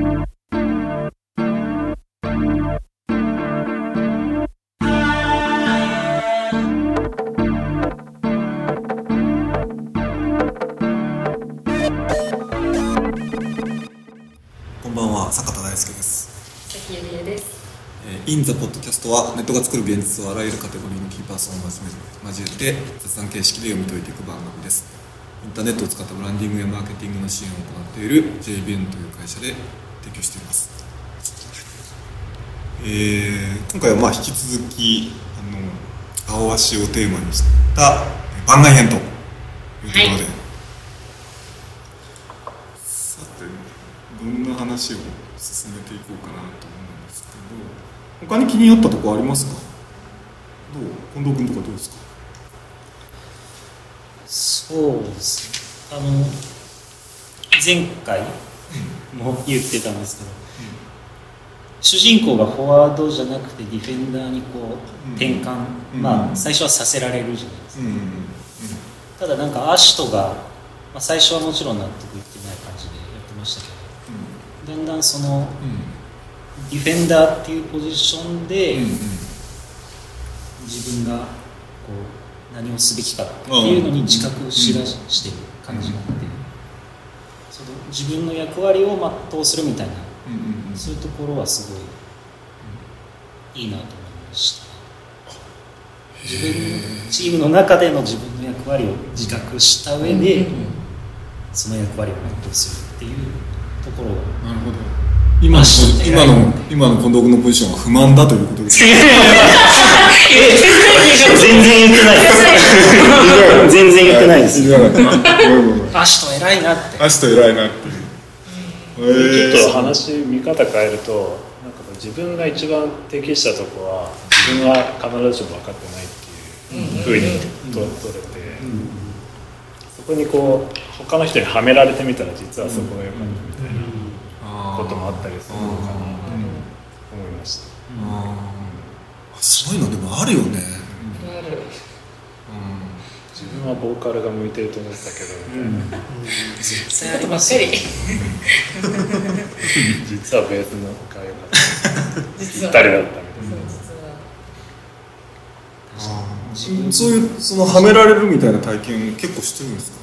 こんばんは坂田大輔です関ゆりえです。えー In the Podcast はネットが作る現実をあらゆるカテゴリーのキーパーソンを交えて雑談形式で読み解いていく番組ですインターネットを使ったブランディングやマーケティングの支援を行っている JBN という会社で提供しています。えー今回はまあ引き続きあの青足をテーマにしたえー番外編というところで、はい。さてどんな話を進めていこうかなと思うんですけど他に気になったところありますか？どう？近藤君とかどうですか？そうですね。あの前回も言ってたんですけど、主人公がフォワードじゃなくてディフェンダーにこう転換、うん。まあ最初はさせられるじゃないですか、ただなんかアシトが、まあ、最初はもちろん納得いってない感じでやってましたけど。だんだんそのディフェンダーっていうポジションで、自分がこう何をすべきかっていうのに自覚しだしてる感じがあって、自分の役割を全うするみたいなうんうんそういうところはすごい、うんいいなと思いました。自分のチームの中での自分の役割を自覚した上で、その役割を全うするっていうところがなるほど。今の 今の今の近藤君のポジションは不満だということですね 全然言ってないです。全然言ってないですアシト偉いなって。アシト偉いなって。いうちょっと話見方変えるとなんかこう自分が一番適したとこは自分は必ずしも分かってないっていうふうにと取れて、そこにこう他の人にはめられてみたら実はそこが良かったみたいなこともあったりするのかなと思いました。あー。そういうのでもあるよね。ある。自分はボーカルが向いてると思ってたけど、絶対ありばっますよかり。実はベースのが良かったぴ。ったりだったみたいそうな。そういうそのはめられるみたいな体験結構してるん。ですか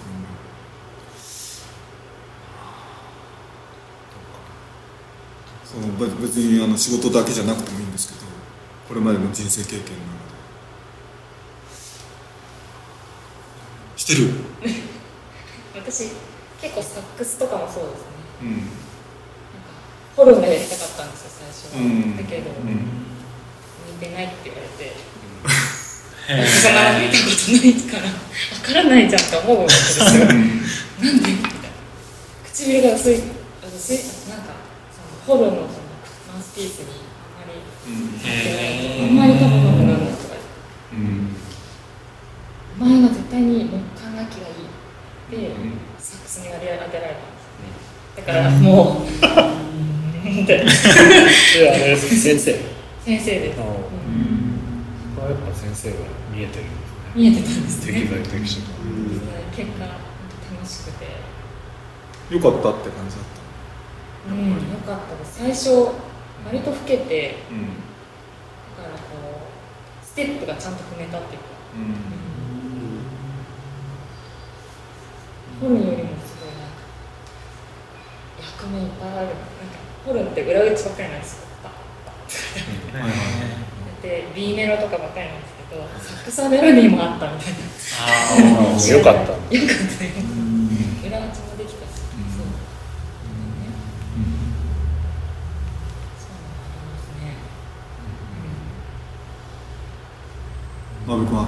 そのべ別にあの仕事だけじゃなくてもいいん。ですけどこれまでの人生経験の中でしてる 私結構サックスとかもそうですね。うんなんかホルンがやりたかったんですよ最初は。うんだけど、うん向いてないって言われて。そんなの見たことないからわからないじゃんって思うわけですよ。なんで？みたいな。唇が薄い、薄い、なんかそのホルンのそのマウスピースにあまりうんあんまり多分なくなるとかうんお前は絶対に木管楽器がいいって、うん。サックスに当てられたんですよね。だからもうってであれ先生。先生です、あのうん。これはやっぱ先生が見えてるんですね。見えてたんですね。適材適所。結果楽しくて。よかったって感じだっうんよかったです。最初割と老けてたうん。だからこうステップがちゃんと踏めたっていうか。ホルンよりもすごいなんか役目いっぱいある。なんかホルンって裏打ちばっかりなんですよ。パッパッはいはい。で B メロとかばっかりなんですけどサックスはメロディーもあったみたいな。あよかった。よかったよ。裏打ちもできたし、そう、ね、そうなのありますね、マビ君は大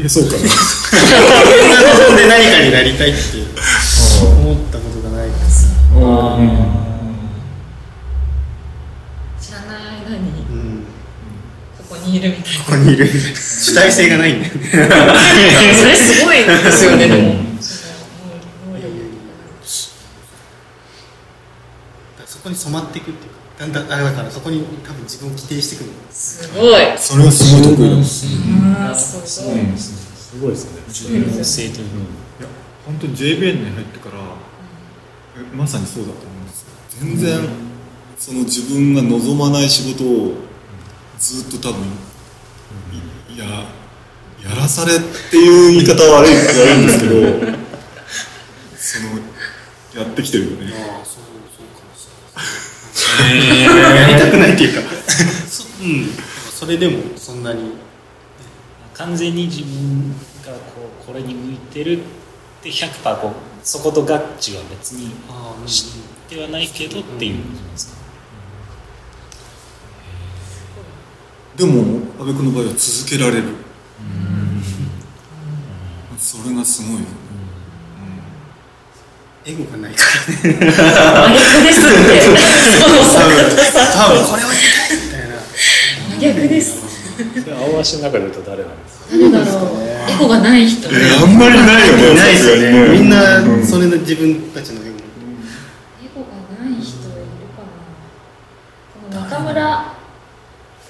大抵そうかなそんで何かになりたいって思ったことがないです。知らない間にうん。ここにいるみたいなここにいる。主体性がないんだよね。それすごいですよねでもそこに染まっていくっていうか、だんだんあだからそこに多分自分を規定してくる。すごい。それはすごい得意だもん。すごいうん。すごいですね。重要性というのや本当に JBN に入ってからえまさにそうだと思うん。ですよ全然その自分が望まない仕事をずっと多分いややらされっていう言い方は悪い悪いん。ですけどそのやってきてるよね。ああそうしれないやりたくないっていうか。そうん。それでもそんなに完全に自分がこうこれに向いてるって100%こうそこと合致は別にああしてはないけどっていう。ことなん。ですか、でも阿部君の場合は続けられる。それがすごいよねエゴがないから真逆ですってその多分これをやりたいみたいな真逆ですで青足の中で言うと誰なんですか誰だろうエゴがない人あんまりないよねないですよねみんなそれの自分たちのエゴゴがない人いるかなこの中村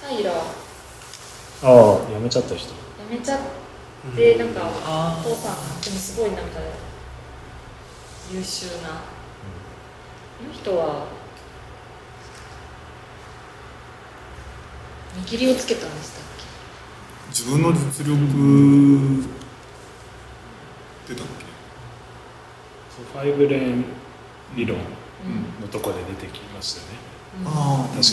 平ああ辞めちゃった人。辞めちゃってなんかお父さんでもすごいなんか優秀な。この人は見切りをつけたんでしたっ自分の実力出たっけ？そうファイブレーン理論け、のとこで出てきましたよね。うん。ああ確かに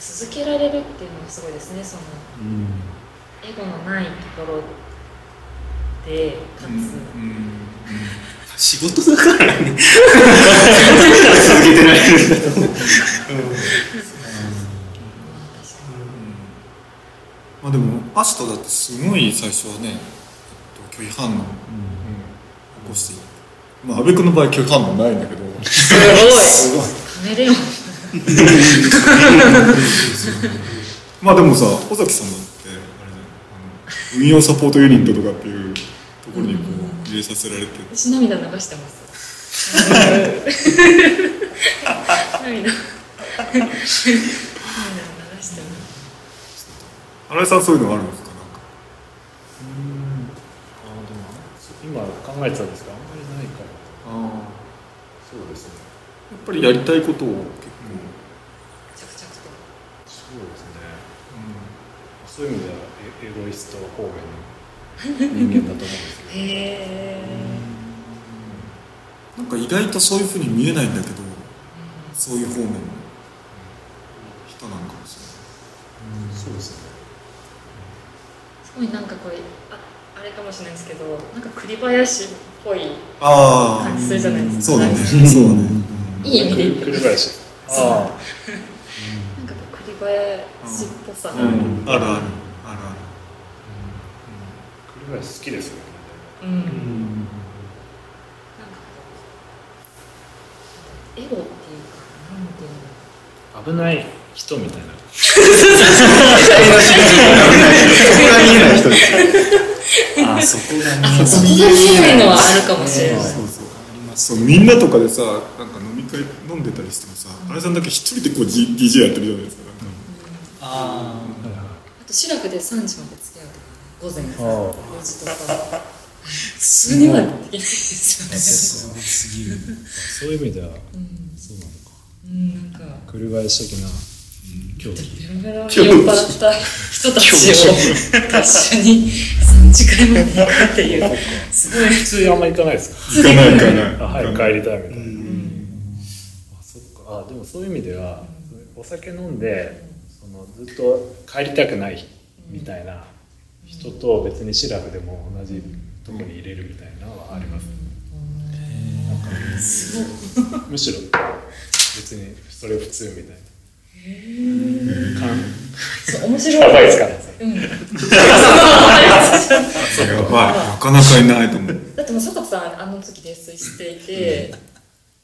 続けられるっていうのがすごいですね。そのエゴのないところでかつ、仕事だからね。続けてられるん。だと思うまあでもアシトだってすごい最初はね、えっと、拒否反応を起こしていまあ阿部君の場合拒否反応ないん。だけどすごいカメレオン まあでもさ尾崎さんだってあれじゃんあの運用サポートユニットとかっていうところにこう入れさせられて。私涙流してます。涙。涙流してます。新井さんそういうのあるんですか？なんか。あでも今考えてたんですけどあんまりないから。あそうですね。やっぱりやりたいことをそうですね、そういう意味ではエエゴイスト方面の人間だと思うんですけどへえなんか意外とそういうふうに見えないんだけどそういう方面の人なのかもしれない。そうですね。すごいなんかこれああれかもしれないですけどなんか栗林っぽいあ感じするじゃないですか。そうだね。そうだね。いい意味で言って栗林。ああなんか栗林っぽさが、うん、あるある。あるある。栗林好きですよねうん。なん。かこうエゴっていうかなん。ていうの危ない人みたいなそこが見えない人ですあそこが見えそこが見えないのはあるかもしれないそうそうそうみん。なとかでさなん。か飲み会飲ん。でたりしてもさ新井さん。だけ一人でこう、G、DJ やってるじゃないですかああとシラフで3時まで付き合うとかね午前あ4時とか。普通にはできないですよねすぎるそういう意味ではうんそうなのかうんなんか栗林的な競技ベロベロに酔っ払った人たちをと一緒に3時間まで行くっていう。すごい普通あんま行かないですか？行かない行かない。あ早く帰りたいみたいな、あそっか。あでもそういう意味では、お酒飲んでずっと帰りたくないみたいな人と別にシラフでも同じとこに入れるみたいなのはあります、なんかむしろ別にそれ普通みたいな。感。そう面白い。やばいですかね。うん。やばいなかなかいないと思う。だってもう佐藤さんあの時泥酔していて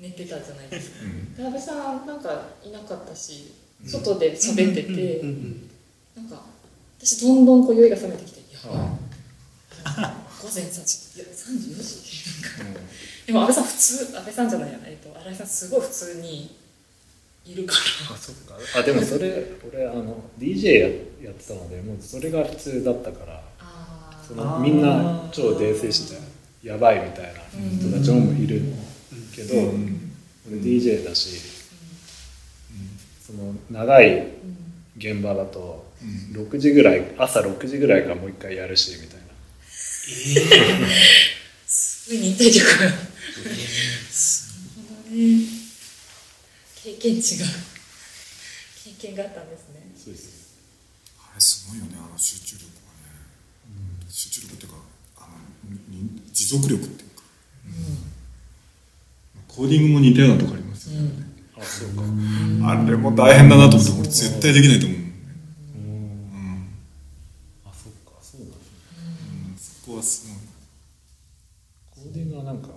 寝てたじゃないですか。で安倍さんなんかいなかったし外で喋っててなんか私どんどんこう酔いが冷めてきて「い。や安倍午前3時いや34時なん。かでも安倍さん普通安倍さんじゃないやえっと新井さんすごい普通にいるから。あそっか。あでもそれ俺あの DJ ややってたのでもうそれが普通だったからあそのみんな超泥酔してやばいみたいな人たちもいるけど、俺 DJ だし、その長い現場だと6時ぐらい朝6時ぐらいからもう一回やるしみたいな。すごい忍耐力がなるほどね。経験値が。経験があったんですね。そうです。あれすごいよねあの集中力はね、集中力っていうかあのに持続力っていうか、コーディングも似たようなとこあも大変だなと思って俺絶対できないと思う、うん。あそっかそうだ。ねそこはすごいコーディングはなんか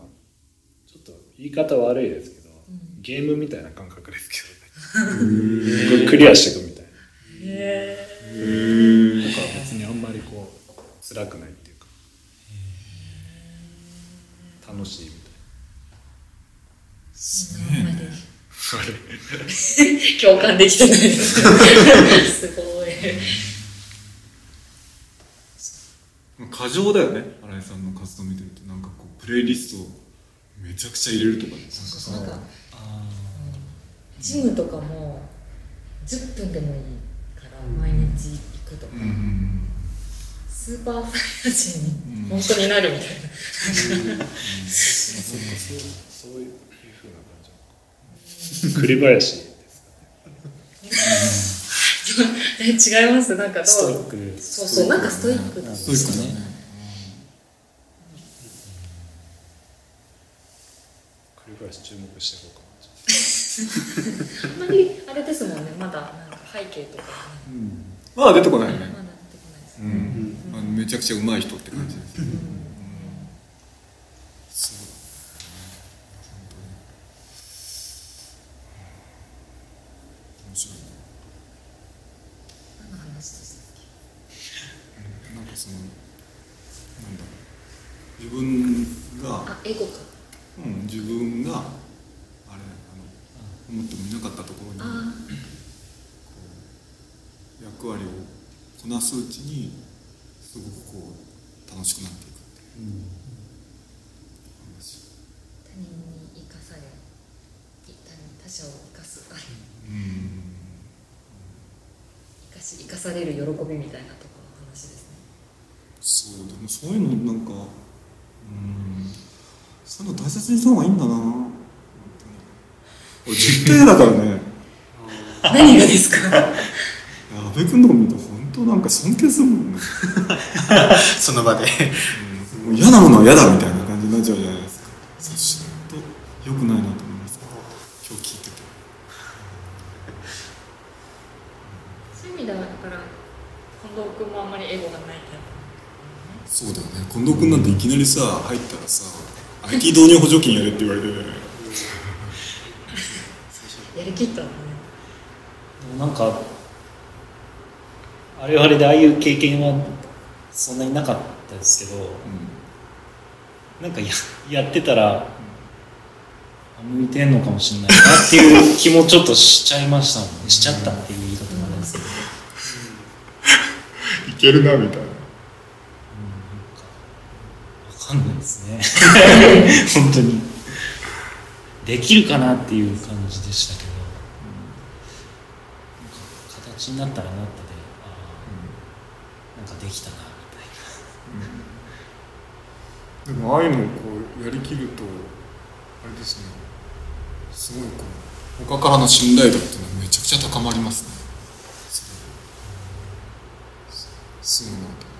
ちょっと言い方悪いですけど、ゲームみたいな感覚ですけどね。クリアしていくみたいなへだから別にあんまりこう辛くないっていうか楽しいみたいすえあんまりなあれ共感できてないです。すごい。過剰だよね新井さんの活動見てると。なんかこうプレイリストをめちゃくちゃ入れるとかね。なんかさなんかジムとかも10分でもいいから毎日行くとか、うんスーパーサイヤ人に本当になるみたいな、そうそういうふうな感じ 栗林え違います？なんかどう？ストイック。そうそう。なんかストイックだそういうことね栗林注目していこうかなあんまりあれですもんね。まだなんか背景とか、まだ出てこないよねまだ出てこないです、うん、まあ、めちゃくちゃ上手い人って感じです、うんそうだね本当にうん面白いね何の話でしたっけなんかそのなんだろう自分が。あエゴか。うん、自分があれあの思ってもいなかったところにこあう役割をこなすうちにすごくこう楽しくなっていくっていう話。他人に生かされ他人他者を生かす。うん。生かし生かされる喜びみたいなところの話ですね。そうでもそういうのなんかうんそういうの大切にした方がいいんだな。俺 絶対嫌だからね。何がですか？阿部君とか見ると本当なんか尊敬するもんね。その場で。もう嫌なものは嫌だみたいな感じになっちゃうじゃないですか。そうしないと良くないなと思います。今日聞いてて。そういう意味ではだから近藤君もあんまりエゴがないタイそうだよね。近藤君なんていきなりさ入ったらさ IT 導入補助金やれって言われてプやりきったのね。でもなんかあれはあれでああいう経験はそんなになかったですけどなんかややってたら、あ向いてんのかもしれないなっていう気もちょっとしちゃいましたもんね。しちゃったっていう言い方もあれですけど、いけるなみたいなわかんないですね。本当に。できるかなっていう感じでしたけど、なんか形になったらなったでああなんかできたなみたいな。でもああいうのをこうやりきるとあれですね。すごいこう他からの信頼度っていうのはめちゃくちゃ高まりますね。すすごいなと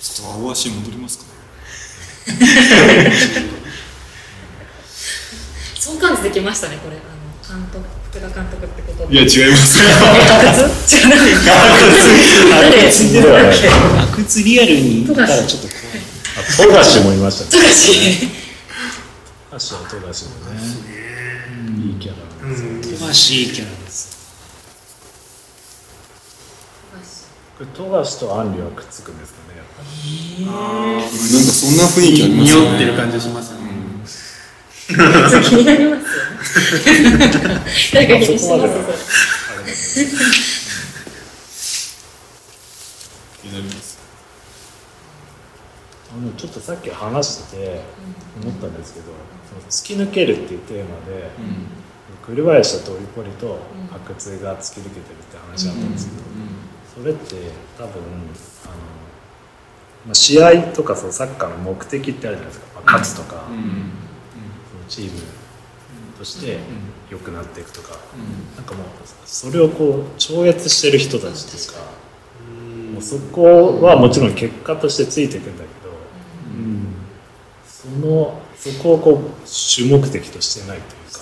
ちょっと青足に戻りますかね。相関図できましたねこれ。あの監督福田監督ってこといや違います。靴違う何誰阿久津リアルに行ったらちょっと怖い。あ富樫もいましたね。富樫足は富樫もね。いいキャラ。富樫いいキャラです。富樫とアンリはくっつくんですかねなんかそんな雰囲気ありますよね。匂ってる感じしますよね、ちょっと気になりますよか気にしてます気になりますあのちょっとさっき話してて思ったんですけど、その突き抜けるっていうテーマで、栗林とトリポリと阿久津が突き抜けてるって話あったんですけど、それって多分あの、まあ、試合とかそのサッカーの目的ってあるじゃないですか、まあ勝つとか、そのチームとして良くなっていくとか、なんかもうそれをこう超越してる人たちっていうか、もうそこはもちろん結果としてついていくんだけど、そのそこをこう主目的としてないというか、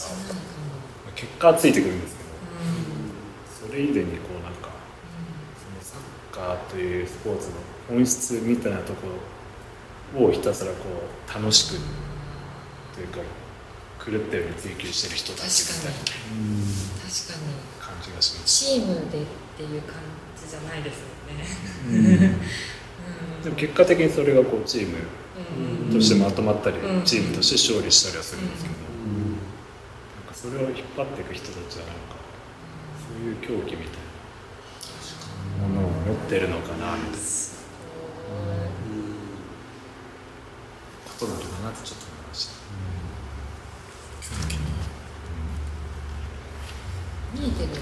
結果はついてくるんですけど、それ以前にこうなんか、そのサッカーというスポーツの本質みたいなところをひたすらこう楽しくというか狂ったように追求してる人たちみたいな確かに。感じがします。チームでっていう感じじゃないですよね。でも結果的にそれがこうチームうんとしてまとまったり、うん。チームとして勝利したりはするんですけど、なんかそれを引っ張っていく人たちはなんかそういう狂気みたいなものを持ってるのかなみたいなことなのかなってちょっと思いました。見えてる見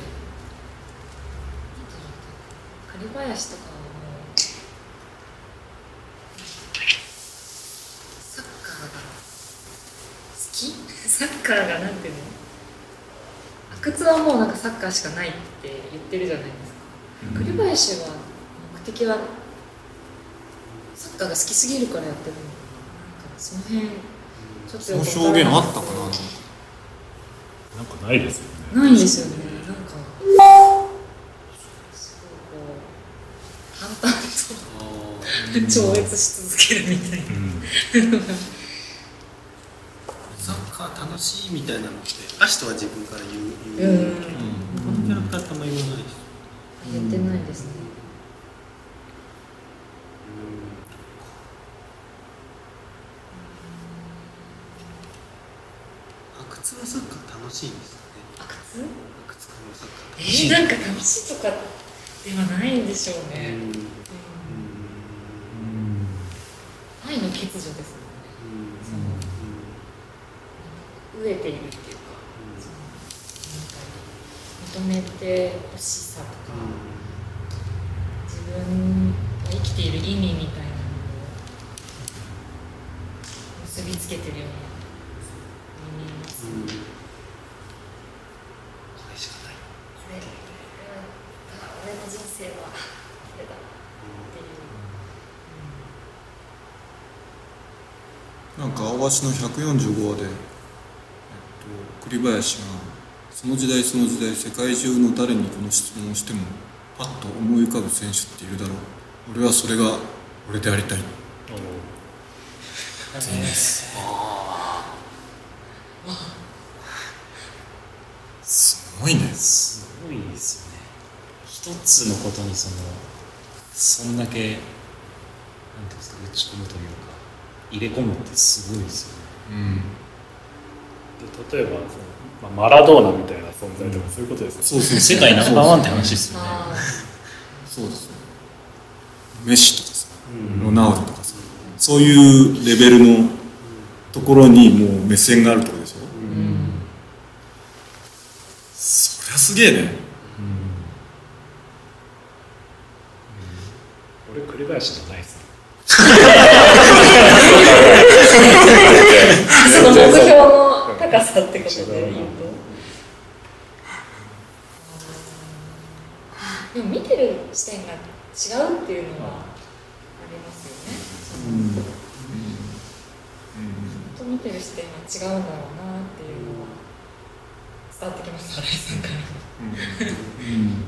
え林とかはもうサッカーが好き？サッカーがなんていうの？阿久津はもうなんかサッカーしかないって言ってるじゃないですか、栗林は目的はサッカーが好きすぎるからやってるのかなんかその辺ちょっとそのよくわ表現あったかななんかなんかないですよね。ないですよねなんかすごいこう淡々と超越し続けるみたいな、うんサッカー楽しいみたいなのってアシトは自分から言う言ううんけど、このキャラクターってあんま言わないし言ってないですね阿久津はサッカー楽しいんですかね。阿久津阿久津君はサッカーえ楽しい。ー、なんか楽しいとかではないんでしょうね、うん。愛の欠如ですもん。ね飢えているっていうか、その認めてほしさとか、自分が生きている意味みたいなのを結びつけてるようなここれしかないれこれは俺の人生はこれだっていう、なんか青橋の145話で、えっと、栗林がその時代その時代世界中の誰にこの質問をしてもパッと思い浮かぶ選手っているだろう。俺はそれが俺でありたい。すごいねす。ごいですよね。一つのことにそのそんだけなんていうんですか打ち込むというか入れ込むってすごいですよね。うんで例えばその、まあ、マラドーナみたいな存在とかそういうことですよね。そうそう世界ナンバーワンって話ですよね。あそうですね。メッシとかさロナウドとかさそういうレベルのところにもう目線があるってことでしょ、そりゃすげえね。俺栗林じゃないです。その目標の高さってことで言うと。でも見てる視点が違うっていうのはありますよね。そのずっと見てる視点が違うんだろうなっていうのは伝わってきまし新井さん。から。うん、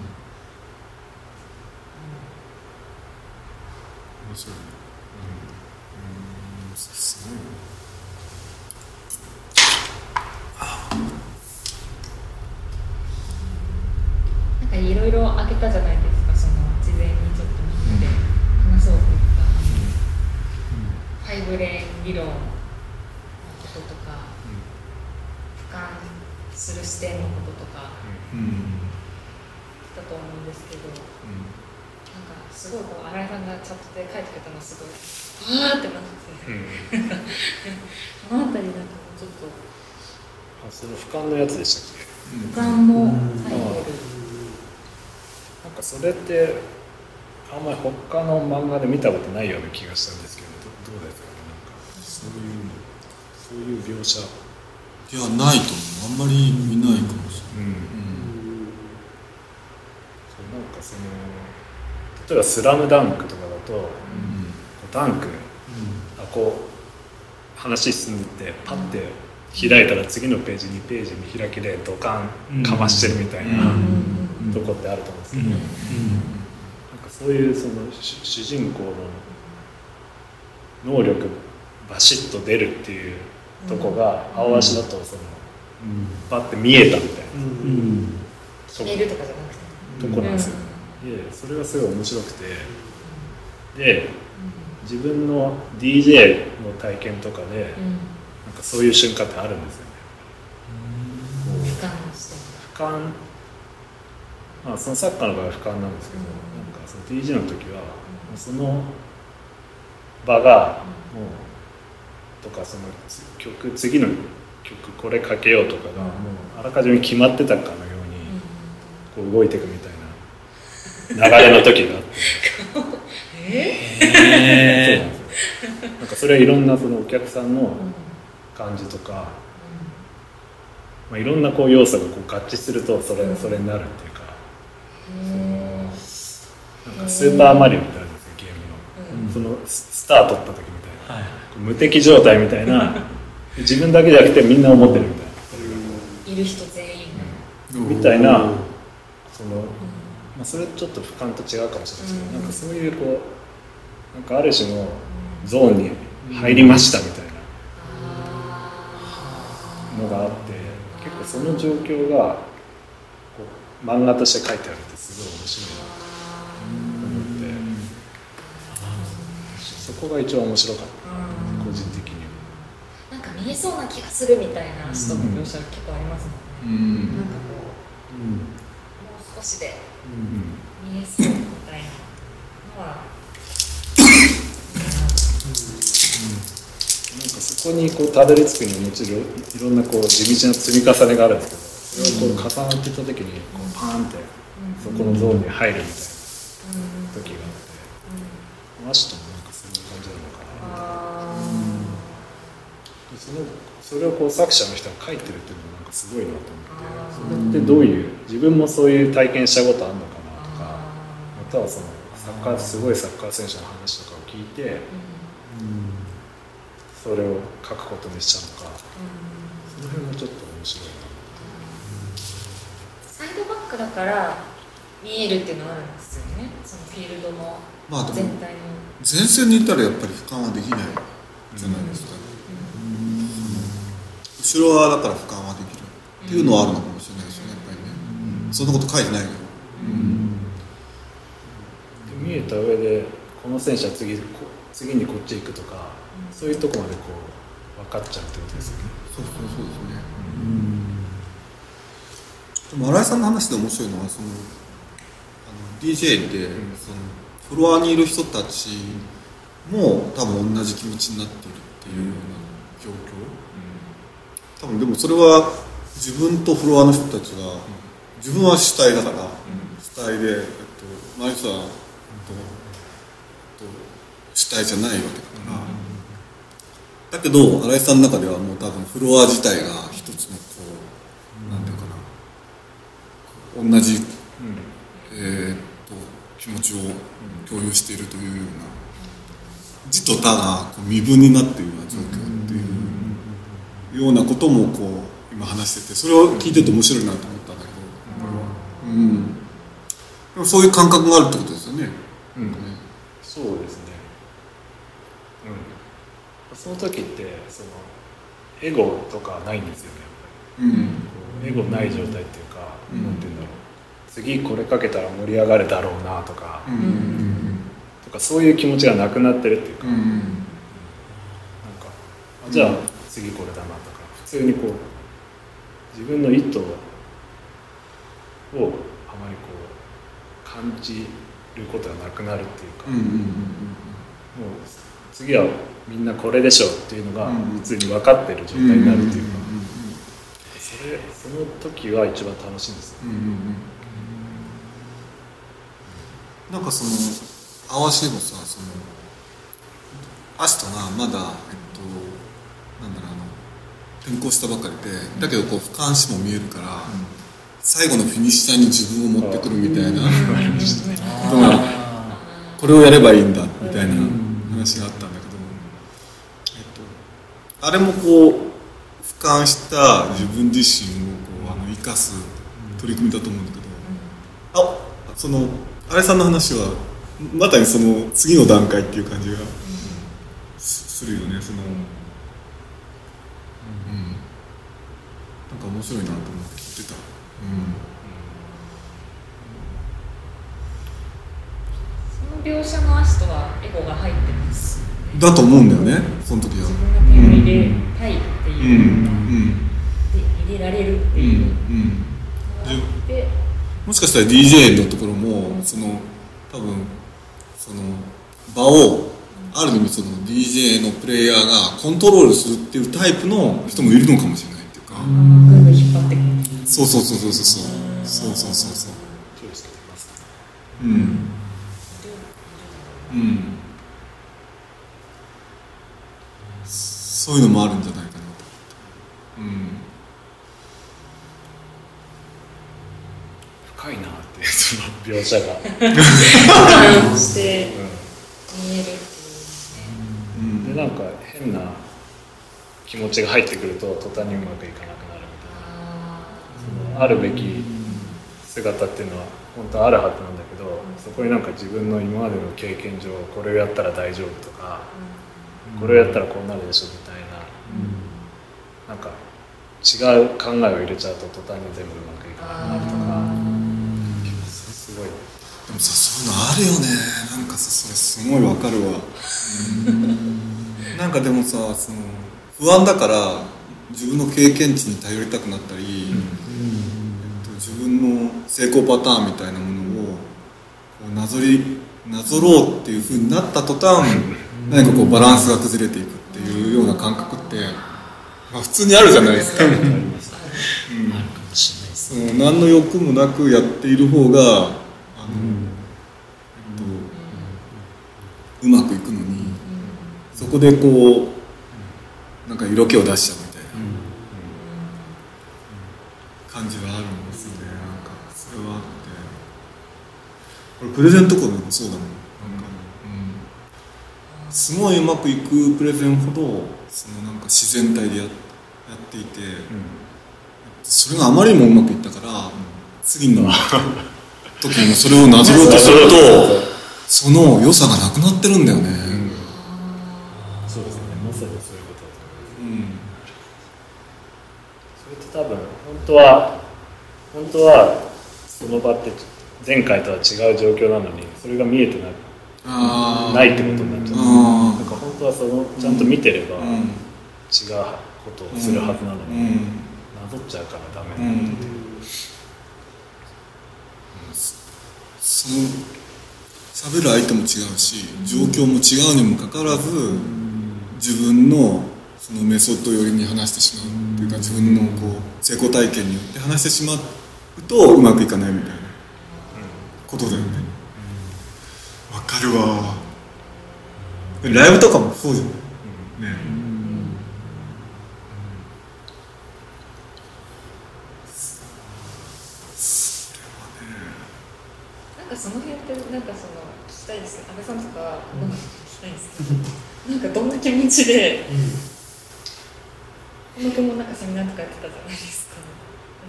う、い。ろいろ開けたじゃないですかその事前にちょっとみん。なで話そうと思った、うん、ファイブレーン理論する視点のこととかうん。だと思うんですけどなんかすごいこう新井さんがチャットで書いてくれたのすごいわーってなって。うん。そのあたりなん。かもうちょっとあその俯瞰のやつでしたっけ？俯瞰も入ってるなんかそれってあんまり他の漫画で見たことないような気がしたんですけどどどうですかね？なんかそういうの。そういう描写いやないと思う。あん。まり見ないかもしれうん。ない、そうなんかその例えば「スラムダンクとかだと、こうダンク、あこう話進んでってパッて開いたら次のページ2ページ見開きでドカンかましてるみたいなうん。とこってあると思うんですけど、うんなんかそういうその主主人公の能力バシッと出るっていうとこが青足だとそのバッて見えたみたいな。と決めるとかじゃなくて。とこなんですよ。でそれがすごい面白くて。で自分の DJ の体験とかでうん。なんかそういう瞬間ってあるんですよね。俯瞰して。俯瞰。まあそのサッカーの場合は俯瞰なんですけど、うん。なんかその DJ の時は、その場がもうとかその曲次の曲これかけようとかがもうあらかじめ決まってたかのようにこう動いていくみたいな流れの時があって。えなんかそれはいろんなそのお客さんの感じとか、まあ、いろんなこう要素がこう合致するとそれそれになるっていうかなんかスーパーマリオみたいなゲームの。そのススター取った時みたいな、はい無敵状態みたいな 自分だけじゃなくてみんな思ってるみたいな。いる人全員うみたいなその、まあ、それちょっと俯瞰と違うかもしれない。ですけど、うん。なんかそういうこうなんかある種のゾーンに入りましたみたいな。のがあって結構その状況がこう漫画として書いてあるってすごい面白いなと思ってそこが一番面白かった。個人的には。なんか見えそうな気がするみたいな人の描写結構ありますもんね、うん。なんかこうもう少しで見えそうみたいなのはなんかそこにこうたどり着くにはもちろんいろんなこう地道な積み重ねがあるんですけどそこう重なっていった時にこうパーンってそこのゾーンに入るみたいな時があって。マシとそのそれをこう作者の人が書いてるっていうのがなんかすごいなと思って。それってどういう自分もそういう体験したことあるのかなとかまたはそのサッカーすごいサッカー選手の話とかを聞いてそれを書くことにしたのか。その辺もちょっと面白いな。サイドバックだから見えるっていうのはあるんですよね。そのフィールドの全体の。前線にいたらやっぱり俯瞰はできないじゃないですか、後ろはだから俯瞰はできる。っていうのはあるのかもしれないですよねやっぱりね、そんなこと書いてないけど、で見えた上でこの選手は次こ次にこっち行くとか、そういうとこまでこう分かっちゃうってことですよね。そうそうそうですね、でも新井さんの話で面白いのはそのあの DJ って、そのフロアにいる人たちも多分同じ気持ちになっているっていうような多分でもそれは自分とフロアの人たちが、自分は主体だから、主体で、えっと、マリさんとと主体じゃないわけだから、だけど新井さんの中ではもう多分フロア自体が一つのこう、なんていうかな。同じ、えーっと気持ちを共有しているというような。字と他がこう身分になっているような状況ようなこともこう今話しててそれを聞いてて面白いなと思ったんだけど、うん、でもそういう感覚があるってことですよね。うん。ねそうですね。うん。その時ってそのエゴとかないんですよね。うん。エゴない状態っていうか、うん。なんていうんだろう。次これかけたら盛り上がるだろうなとか、うん。とかそういう気持ちがなくなってるっていうか、うん。なんかじゃあ次これだな通にこう自分の意図をあまりこう感じることがなくなるっていうか、うんうんうんもう次はみんなこれでしょっていうのがうん普通に分かってる状態になるっていうか、んそれその時は一番楽しいんですよ。うんうんうんなんかその合わせでもさそのアシトがまだえっとなんだろうあの転校したばかりでだけどこう俯瞰視も見えるから、最後のフィニッシャーに自分を持ってくるみたいなことがこれをやればいいんだみたいな話があったんだけど、えっと、あれもこう俯瞰した自分自身をこうあの生かす取り組みだと思うんだけど、あそのあれさんの話はまさにその次の段階っていう感じがすするよねその、うん、なんか面白いなと思って聞いてた。その描写の足とはエゴが入ってますうん、だと思うんだよねその時は。自。分が手を入れたいってう。んういうのが、ん。で入れられるってう。んいううんもしかしたら DJ のところもその多分その場をある意味その DJ のプレイヤーがコントロールするっていうタイプの人もいるのかもしれないぐん。ぐん引っ張ってくるそうそうそうそう。そうそうそうそうそうそう気をつけてますかうん。うん。そういうのもあるん。じゃないかなとうん。深いなってその描写が、して持ちが入ってくると途端にうまくいかなくなるみたいな。そのあるべき姿っていうのは本当はあるはずなんだけどそこになんか自分の今までの経験上これをやったら大丈夫とかこれをやったらこうなるでしょみたいな。なんか違う考えを入れちゃうと途端に全部うまくいかなくなるとか。すごいでもさそういうのあるよね。なんかさそれすごいわかるわ。なんかでもさその不安だから自分の経験値に頼りたくなったり、えっと、自分の成功パターンみたいなものをこうなぞりなぞろうっていうふうになった途端何かこうバランスが崩れていくっていうような感覚って、まあ、普通にあるじゃないですか。あるかもしれないですその何の欲もなくやっている方があの、えっと、うまくいくのに、そこでこうなんか色気を出しちゃうみたいな。感じはあるんですよね。なんかそれはあって。これプレゼントとかでもそうだもん。なんか、うん、すごいうまくいくプレゼンほどそのなんか自然体でややっていて、それがあまりにもうまくいったから、次の時に もそれをなぞろうとするとその良さがなくなってるんだよね、そうですねまさにそういうことだと思いますうんそれって多分本当は本当はその場って前回とは違う状況なのにそれが見えてなあー。ないってことになっちゃう。あなんか本当はそのちゃんと見てればー違うことをするはずなのうに、ん。なぞっちゃうからダメなことっていう、その喋る相手も違うし状況も違うにもかかわらず自分のそのメソッド寄りに話してしまうっていうか自分のこう成功体験によって話してしまうとうまくいかないみたいなことだよね。わかるわ。ライブとかもそうじゃないね。なんかその辺ってなんかその聞きたいです安倍さんとかなんか聞きたいんですけどなんかどんな気持ちでこの君もなんかセミナーとかやってたじゃないですか。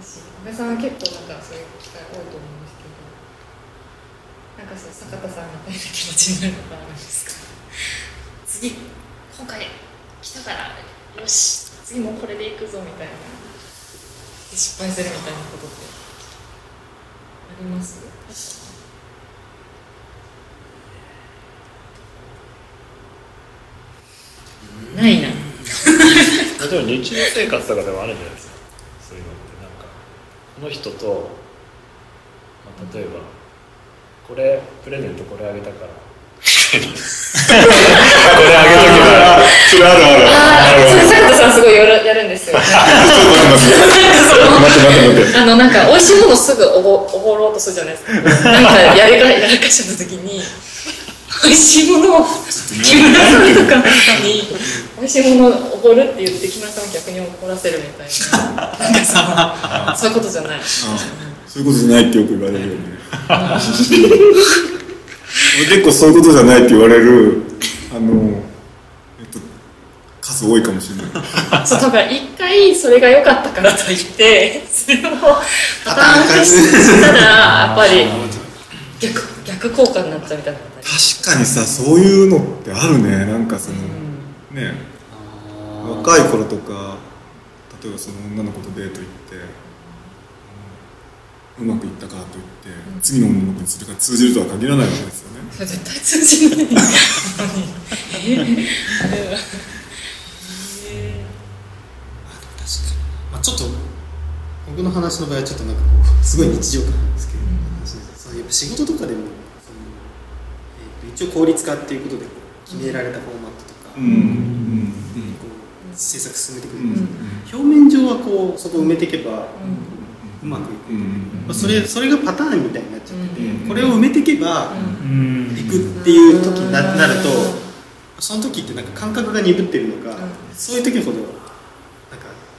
私安倍さんは結構なんかそういう機会多いと思うんですけど。なんかそう坂田さんみたいな気持ちになることあるんですか？次今回来たからよし。次もこれでいくぞみたいな。で失敗するみたいなことって。あります？ないな。まあでも日常生活とかでもあるんじゃないですか。そういうのってなんかこの人と、まあ、例えばこれプレゼントこれあげたから。これあげとけば。それあるあるああそれ坂田さんすごいやるやるんですよ。なんか待って待って待って。あのなんか美味しいものすぐおごおごろうとするじゃないですか。なんかやりかやらかした時に美味しいものを木村さんとかに美味しいものをおごるって言って木村さんを逆に怒らせるみたいな。そのそういうことじゃない。そういうことじゃないってよく言われるよね。俺 結構そういうことじゃないって言われるあのえっと数多いかもしれない。そうだから一回それが良かったからといって それをパターン化したらやっぱり逆逆効果になっちゃうみたいな確かにさそういうのってあるね。なんかその、ね。若い頃とか例えばその女の子とデート行ってうん。うまくいったからといって、次の女の子にそれが通じるとは限らないわけですよね。それ絶対通じない。本当にええ確かに、まあ、ちょっと僕の話の場合はちょっとなんかこうすごい日常感なんですけど、その仕事とかでもその、えーと一応効率化っていうことで決められたフォーマットとか、うん。こう制作進めてくる。うん。ん。ですけど、表面上はこうそこを埋めていけば、うまくいく、うん。まあ、それそれがパターンみたいになっちゃってて、うん。これを埋めていけばうん。いくっていう時にななるとその時ってなんか感覚が鈍ってるのか、そういう時ほどなんか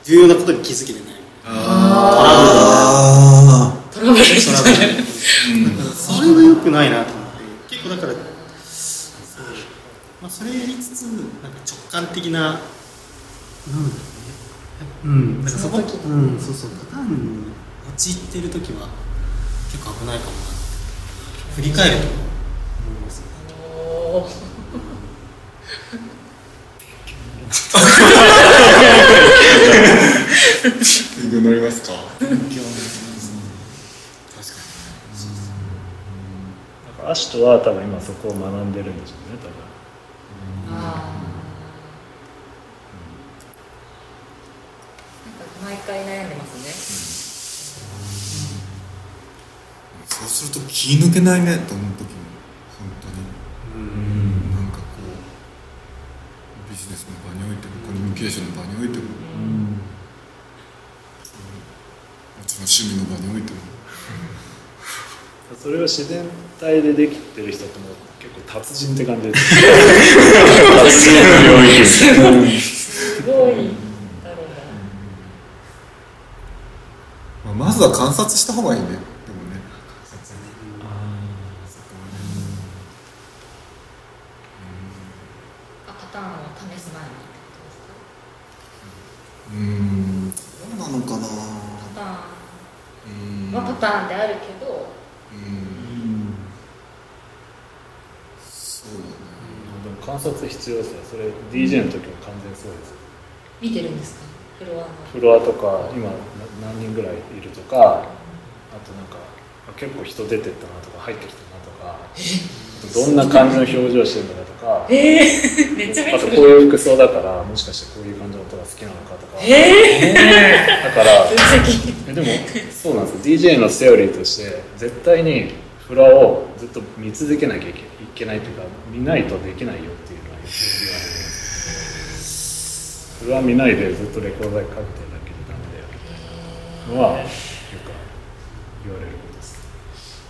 重要なことに気づけてない。あトラブルにトラブルだからそれが良くないなと思って結構だからそう、まあ、それやりつつなん。か直感的ななん。だろうねうん。だかそこその時うん。そうそうパターンに陥ってる時は結構危ないかもなって振り返ると思いますおー勉強になりますか確かなんかアシトは多分今そこを学んでるんでしょうね多分。あーなんか毎回悩んでますね。にそうすると気抜けないねと思う時も。本当に。なんかこうビジネスの場においてもコミュニケーションの場においても。もちろん。趣味の場においてもそれを自然体でできてる人ってもう結構達人って感じです。達人の領域すごいまあ、まずは観察した方がいいね。でもね。あパターンを試す前にってことですか？うーん。どうなのかな。パタうーンはパターンであるけどうんそうだねでも観察必要ですよそれ DJ の時も完全にそうです。見てるんですか？フロアの。フロアとか今な何人ぐらいいるとかあとなんかあ結構人出てったなとか入ってきたなとかどんな感じの表情してるのかとかえー、めっちゃあ見てるとこういう服装だからもしかしてこういう感じの音が好きなのかとかえだから でもそうなんです。よ DJ のセオリーとして絶対にフロアをずっと見続けなきゃいけいけないというか見ないとできないよっていうのは見ないでずっとレコーダーかけてるだけでダメだよみたいなのはよく言われることです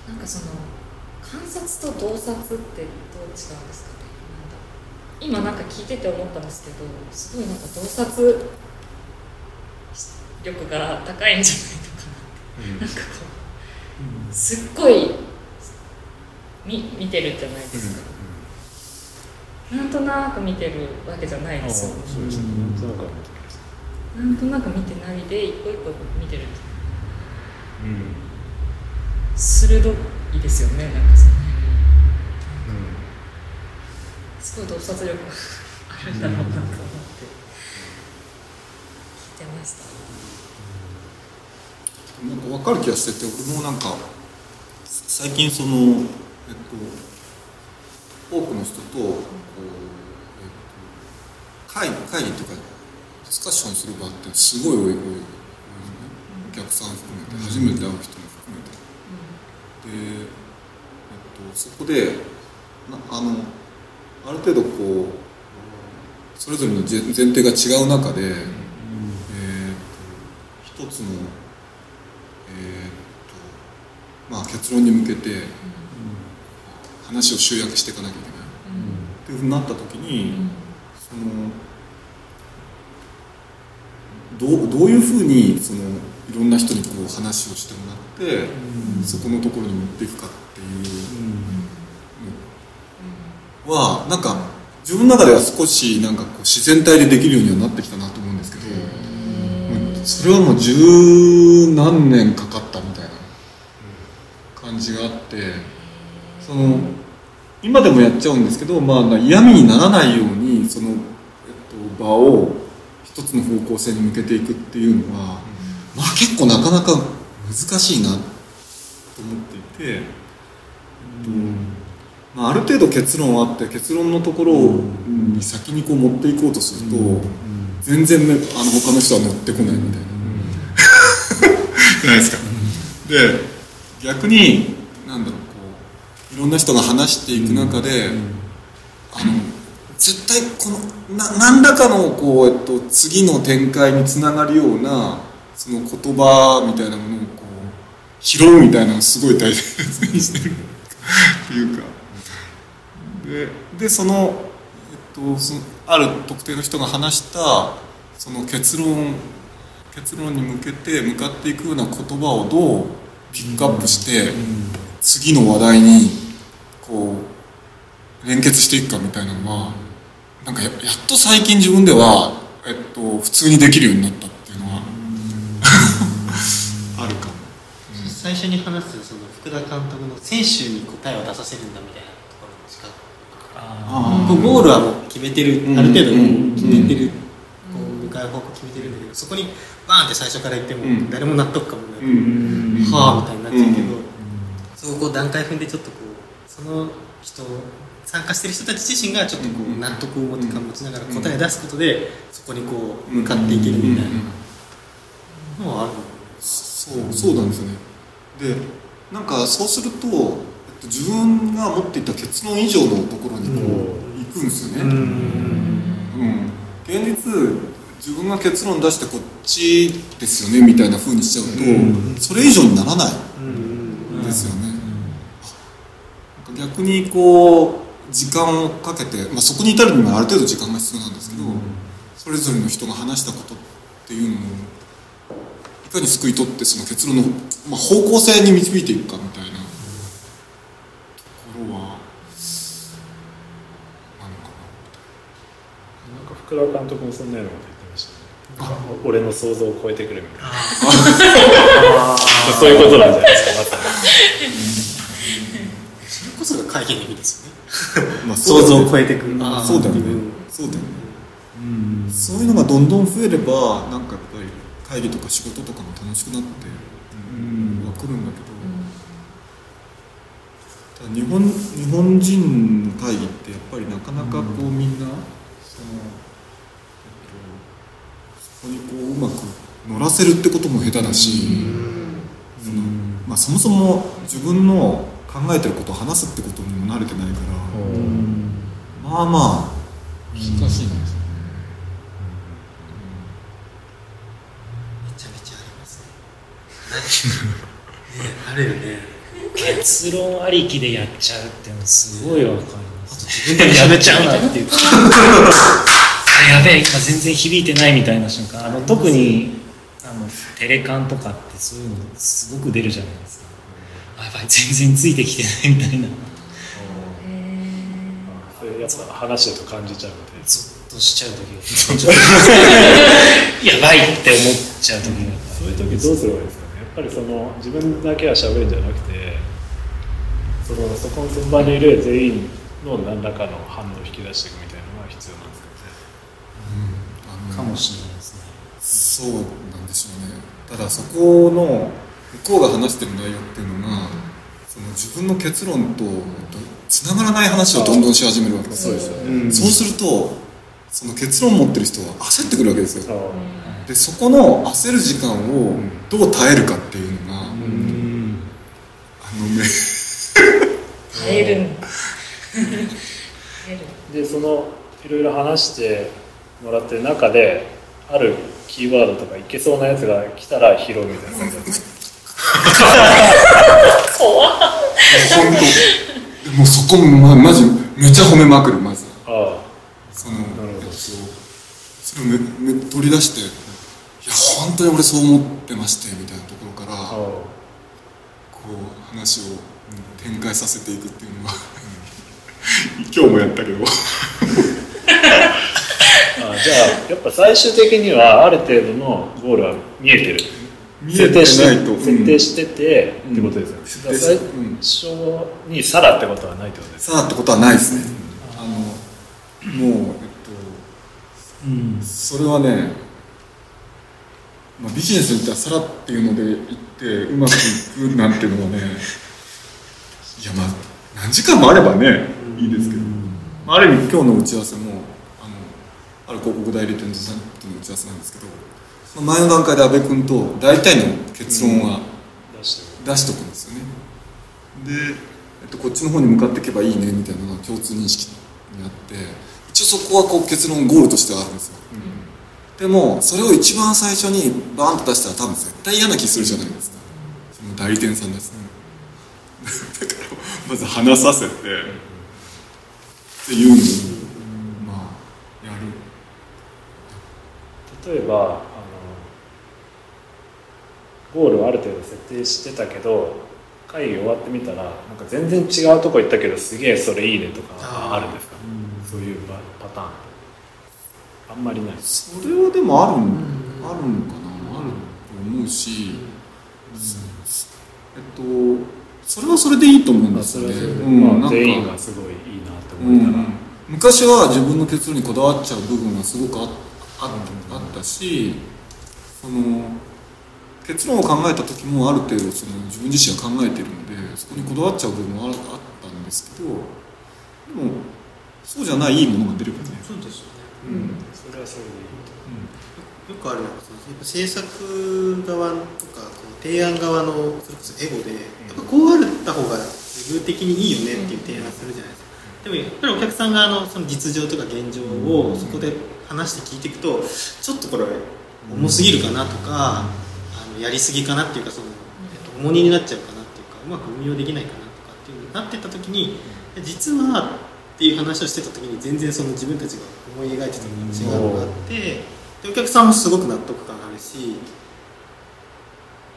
なんかその観察と洞察ってどう違うんですかね。今なんか聞いてて思ったんですけどすごいなん。か洞察力が高いんじゃないかなって、なんかこうすっごい見見てるじゃないですか、なんとなく見てるわけじゃないですよ。そうですね。なん。となくは見てますなんとなく見てないで一個一個見てるうん。鋭いですよねなんかそのすごい洞察力があるんだろうなと思って。聞いてました。なんか分かる気がしてて俺もなんか最近そのえっと多くの人とこう、えっと、会議会議っていうかディスカッションする場ってすごい多い多い多い。お客さん含めて初めて会う人も含めて。で、えっと、そこでなあのある程度こうそれぞれの前提が違う中で、えー、と一つの、えーとまあ、結論に向けて話を集約していかなきゃいけない、っていうふうになった時に、そのどうどういうふうにそのいろんな人にこう話をしてもらって、そこのところに持っていくかっていうのはなんか自分の中では少しなんかこう自然体でできるようにはなってきたなと思うんですけど、うん。それはもう十何年かかったみたいな感じがあってその今でもやっちゃうんですけど、まあ、嫌味にならないようにその、えっと、場を一つの方向性に向けていくっていうのは、まあ結構なかなか難しいなと思っていて、えっとまあ、ある程度結論あって結論のところに先にこう持っていこうとすると、全然めあの他の人は乗ってこないみたいな、じゃ ないですか。で逆にいろんな人が話していく中で、あの絶対このな何らかのこう、えっと、次の展開につながるようなその言葉みたいなものをこう拾うみたいなのをすごい大切にしてるっていうか。ででその,、えっと、そのある特定の人が話したその結論結論に向けて向かっていくような言葉をどうピックアップして、次の話題にこう連結していくかみたいなのはなんかややっと最近自分では、えっと、普通にできるようになったっていうのは。あるかも。最初に話すその福田監督の選手に答えを出させるんだみたいなところの近く。あこうゴールはもう決めてる、うんある程度うん決めてる、こう向かう方向決めてるんだけどそこにバーンって最初から言ってもうん。誰も納得感もなく、うんはあみたいになっちゃうけど、うんそこをこう段階踏んでちょっとこうその人参加してる人たち自身がちょっとこう納得を持って持ちながら答え出すことでそこにこう向かっていけるみたいなのはある。そうそうなんですよね。でなんかそうすると、えっと、自分が持っていた結論以上のところにこう、行くんですよね、うん。現実自分が結論出してこっちですよねみたいな風にしちゃうと、それ以上にならないん。ですよね、逆にこう時間をかけて、まあ、そこに至るにはある程度時間が必要なんですけど、それぞれの人が話したことっていうのをいかに救い取ってその結論の、まあ、方向性に導いていくかみたいなところはなのかなんか福田監督もそんなようなこと言ってましたね。俺の想像を超えてくれみたいな。そういうことなんじゃないですかま会議の意味ですよね。な、まあ、想像を超ええてくる。あそうだよね。そうだよね、そういうのがどんどん増えればなんかやっぱり会議とか仕事とかも楽しくなってはくるんだけど、ただ日本日本人の会議ってやっぱりなかなかこうみんなその、えっと、そこにこううまく乗らせるってことも下手だし、そのまあ、そもそも自分の考えてることを話すってことにも慣れてないから、まあまあ。難しいんですよね。めちゃめちゃありますね。ね。あるよね。結論ありきでやっちゃうっていうのすごいわかります。自分でやめちゃうなっていう。あやべえ今全然響いてないみたいな瞬間。あの特にあのテレカンとかってそういうのすごく出るじゃないですかあやばい全然ついてきてないみたいな。それやっぱ話してると感じちゃうので。ゾッとしちゃう時が。やばいって思っちゃう時が。そういう時どうすればいいですかね。やっぱりその自分だけは喋るんじゃなくてそのそこのその場にいる全員の何らかの反応を引き出していくみたいなのが必要なんですかね。かもしれないですね。そうなんでしょうね。ただそこの向こうが話してる内容っていうのがその自分の結論とつながらない話をどんどんし始めるわけですそうですよね。そうするとその結論を持ってる人は焦ってくるわけですよ。あでそこの焦る時間をどう耐えるかっていうのが、うん。あのね耐えるんだ耐えるでそのいろいろ話してもらってる中であるキーワードとかいけそうなやつが来たら拾うみたいな感じだった怖っ。本当でもそこまマジめちゃ褒めまくるまず。あそのあなるほどそれをめめ取り出して「いや本当に俺そう思ってまして」みたいなところからあこう話を展開させていくっていうのは今日もやったけど。あじゃあやっぱ最終的にはある程度のゴールは見えてる設定しうん設定してて、うん。ってことですよね、最初にさらってことはないってことですさあってことはないですね。あのもうえっうん。とそれはね、まあ、ビジネスに行ったらさらっていうので行ってうまくいくなんていうのはね いやまあ何時間もあればねいいですけど、まあ、ある意味今日の打ち合わせもあのある広告代理店さんとの打ち合わせなんですけど前の段階で阿部君と大体の結論は出しとくんですよね。で、えっと、こっちの方に向かっていけばいいねみたいなのが共通認識にあって一応そこはこう結論ゴールとしてはあるんですよ、でもそれを一番最初にバーンと出したら多分絶対嫌な気するじゃないですか。その代理店さんですね。だからまず話させてっていうのをまあやる。例えばゴールをある程度設定してたけど会議終わってみたらなんか全然違うとこ行ったけどすげえそれいいねとかあるんですか？そういうパパターン。あんまりない。それはでもあるん、あるのかな？あると思うし、えっとそれはそれでいいと思うんですよね、うんまあ、なんか。全員がすごいいいなってう思えたら、ん、昔は自分の結論にこだわっちゃう部分がすごくあああったしその結論を考えた時もある程度その自分自身は考えているのでそこにこだわっちゃう部分はああったんですけどでもそうじゃないいいものが出るからね、そうですよね。うん。それはそれでいいよくあるのがやっぱ制作側とか提案側のそれこそエゴでやっぱこうあった方が自分的にいいよねっていう提案するじゃないですか。でもやっぱりお客さん側のその実情とか現状をそこで話して聞いていくとちょっとこれ重すぎるかなとかやりすぎかなっていうかその、えっと、重荷になっちゃうかなっていうかうまく運用できないかなとかっていうのになってった時に実はっていう話をしてた時に全然その自分たちが思い描いてたのと違うのがあってでお客さんもすごく納得感あるし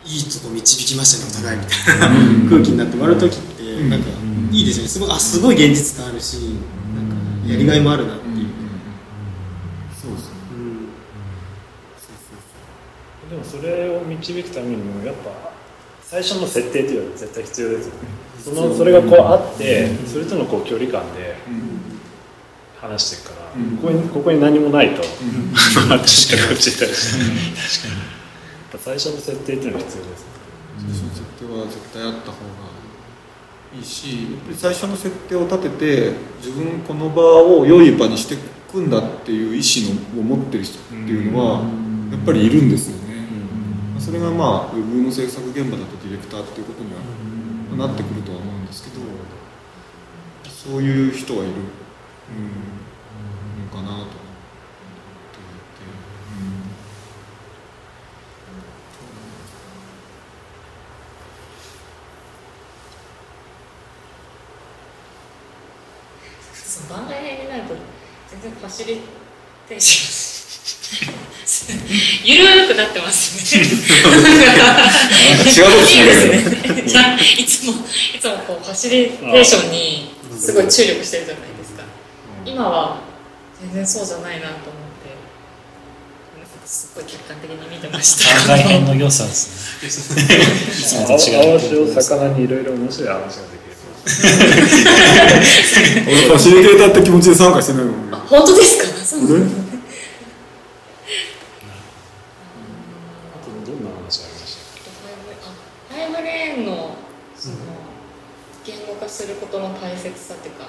いいとこ導きましたねお互いみたいな空気になって割る時ってなんかいいですよね。すごいあすごい現実感あるしなんかやりがいもあるなっていうか、そうですねうんでもそれを導くためにもやっぱ最初の設定っていうのは絶対必要ですよね。そのそれがこうあってそれとのこう距離感で話していくから、うん。ここにここに何もないと、うかにこっち行ったりして確かにやっぱ最初の設定っていうのが必要です。ね最初の設定は絶対あった方がいいしやっぱり最初の設定を立てて自分この場を良い場にしていくんだっていう意思のを持ってる人っていうのはやっぱりいるんですよね、それがまあウェブの制作現場だとディレクターっていうことにはなってくるとは思うんですけどそういう人はいる、うん、のかなと思っていて、その番外編になると全然ファシリテーション ゆるくなってますね。なんか違うことしいいつもいつもこうファシリテーションにすごい注力してるじゃないですか。今は全然そうじゃないなと思って。すっごい客観的に見てました。番外編の良さですね。いつもと違う魚にいろいろ面白い話ができる俺ファシリテーターって気持ちで参加してないもん本当ですかそうなんですねあとどんな話がありましファイブあファイブレーンのその言語化することの大切さっていうか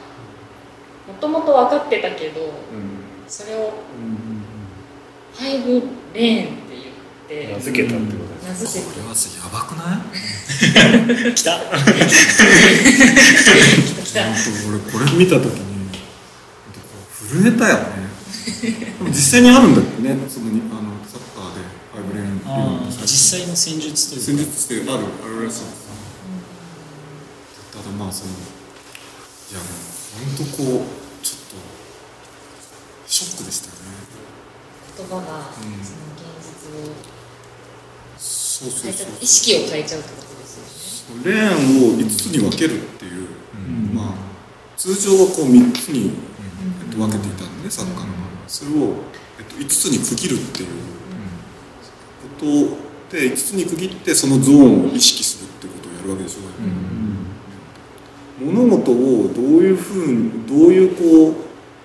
もともと分かってたけどたうんそれをファイブレーンって言って名付けたってことです名付けてこれはさやばくない？来た。きた。俺これ見た時に震えたよね。でも実際にあるんだってねそのあの実際の戦術というか。戦術としてあるあるらしい。ですただまあそのいやもう本当こうちょっとショックでしたよね。言葉がうん。その現実をそうそうそう意識を変えちゃう。ってことですよねレーンを5つに分けるっていう、まあ通常はこう3つに、えっと、分けていたんでサッカーの。場合はそれを、えっと、5つに区切るっていうことで5つに区切ってそのゾーンを意識するってことをやるわけでしょう、物事をどういうふうにどういうこ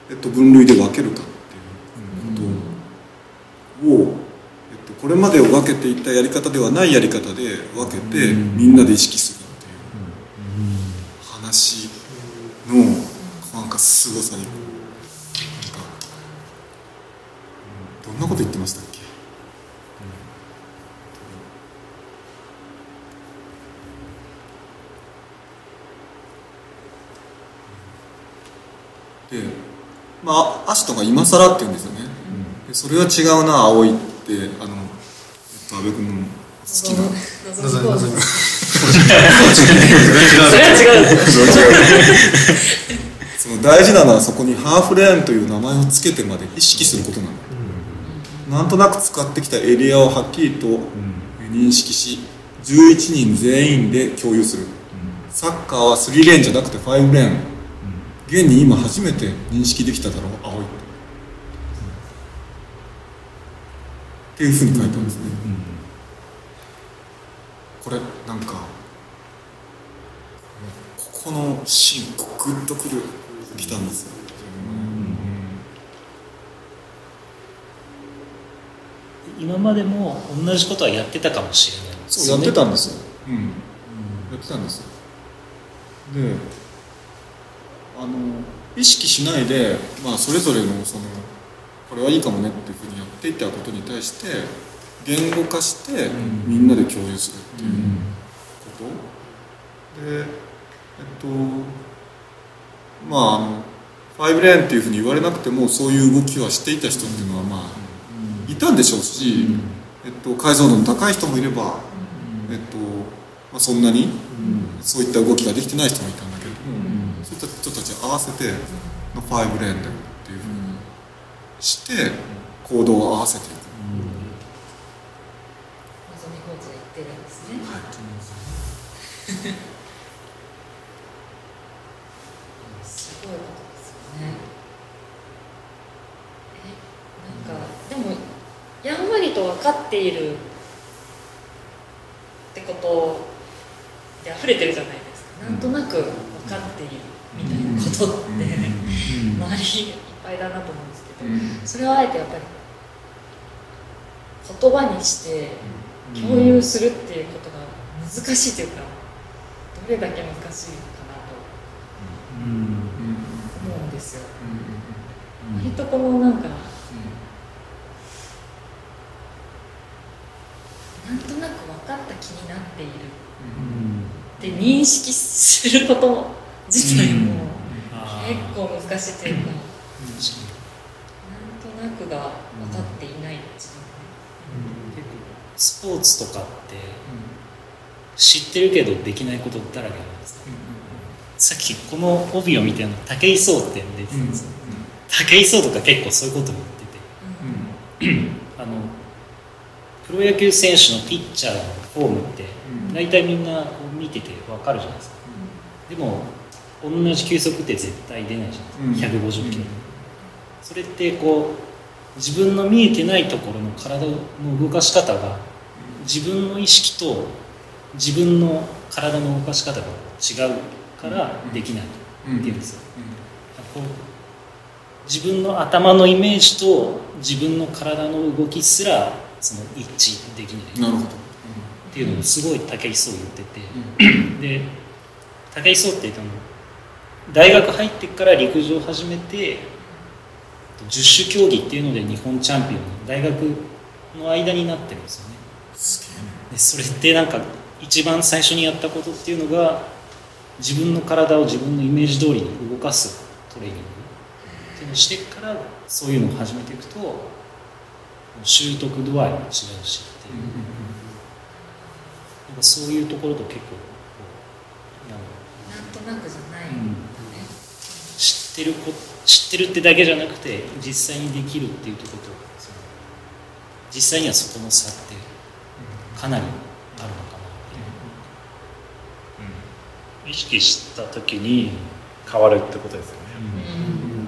う、えっと、分類で分けるかっていうことを、えっと、これまでを分けていたやり方ではないやり方で分けてみんなで意識するっていう話のなんかすごさにどんなこと言ってましたっけで、まあ、アシトが今更って言うんですよね、でそれは違うな葵ってあの、えっと、安部君の好きな。謎の謎の謎にそれは違うその大事なのはそこにハーフレーンという名前を付けてまで意識することなの、なんとなく使ってきたエリアをはっきりと認識し11人全員で共有する、サッカーは3レーンじゃなくて5レーン、現に今初めて認識できただろう青い。っていうふうに書いたんですね、これなんかここのシーングッとくるきたんですよ、今までも同じことはやってたかもしれないそうやってたんですよ、うん、やってたんですよ。であの意識しないで、まあ、それぞれのそのこれはいいかもねっていうふうにやっていったことに対して言語化してみんなで共有するっていうこと、でえっとまああの5レーンっていうふうに言われなくてもそういう動きはしていた人っていうのはまあいたんでしょうし、えっと、解像度の高い人もいれば、えっとまあ、そんなにそういった動きができてない人もいた人たち合わせての5レーンだよっていうふうにして行動を合わせていく、すごいことですよね。えなんかでもやんわりと分かっているってことで溢れてるじゃないですか。なんとなく分かっているみたいなことって周りいっぱいだなと思うんですけどそれをあえてやっぱり言葉にして共有するっていうことが難しいというかどれだけ難しいのかなと思うん。ですよ割とこのなん。かなん。となく分かった気になっているって認識すること自体も結構難しいというかなんとなくが分かっていない自分スポーツとかって知ってるけどできないことだらけなんですね。さっきこの帯を見ての武井壮って出てたんですよ武井壮とか結構そういうこと言ってて。あのプロ野球選手のピッチャーのフォームって大体みんな見てて分かるじゃないですか。でも同じ球速って絶対出ないじゃないですか、150キロ、それってこう自分の見えてないところの体の動かし方が自分の意識と自分の体の動かし方が違うからできないっていうんですよ、自分の頭のイメージと自分の体の動きすらその一致できない。なるほど。っていうのをすごい武井壮言ってて、で武井壮って言っても大学入ってから陸上を始めて十種競技っていうので日本チャンピオン大学の間になってるんですよね。すげえねでそれってなんか一番最初にやったことっていうのが自分の体を自分のイメージ通りに動かすトレーニング。っていうのをしてからそういうのを始めていくと習得度合いも違うしっていう、なんかそういうところと結構こうなんだろなんとなくじゃない、うん知ってるこ知ってるってだけじゃなくて実際にできるっていうところとその実際にはそこの差ってかなりあるのかなっていう。意識した時に変わるってことですよね、うん。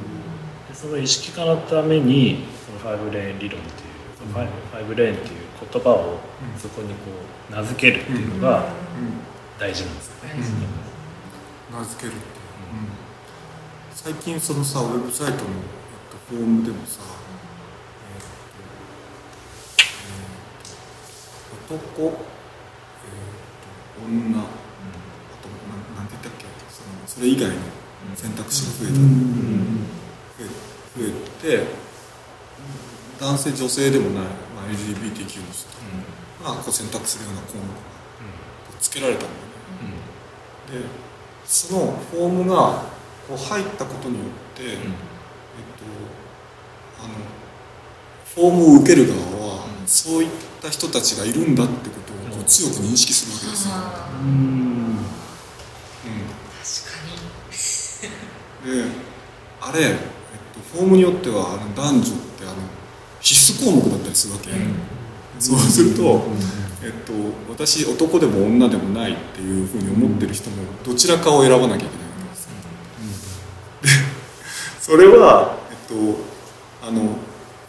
でその意識化のためにその five lane 理論っていうファイ five lane っていう言葉をそこにこう名付けるっていうのが大事なんですよね、名付けるって、最近そのさウェブサイトのえっとフォームでもさ、えっとえっと男、えっと女、あとなんなんて言ったっけ？そのそれ以外の選択肢が増えた、増え増えて男性女性でもない、まあ、LGBTQ の人がこう選択するような項目がつけられたんだよね。でそのフォームがこう入ったことによって、えっと、あのフォームを受ける側は、そういった人たちがいるんだってことをこう強く認識するわけですよ、うん。確かであれ、えっと、フォームによってはあの男女ってあの必須項目だったりするわけ、そうすると、えっと、私男でも女でもないっていうふうに思ってる人もどちらかを選ばなきゃいけないそれは、えっと、あの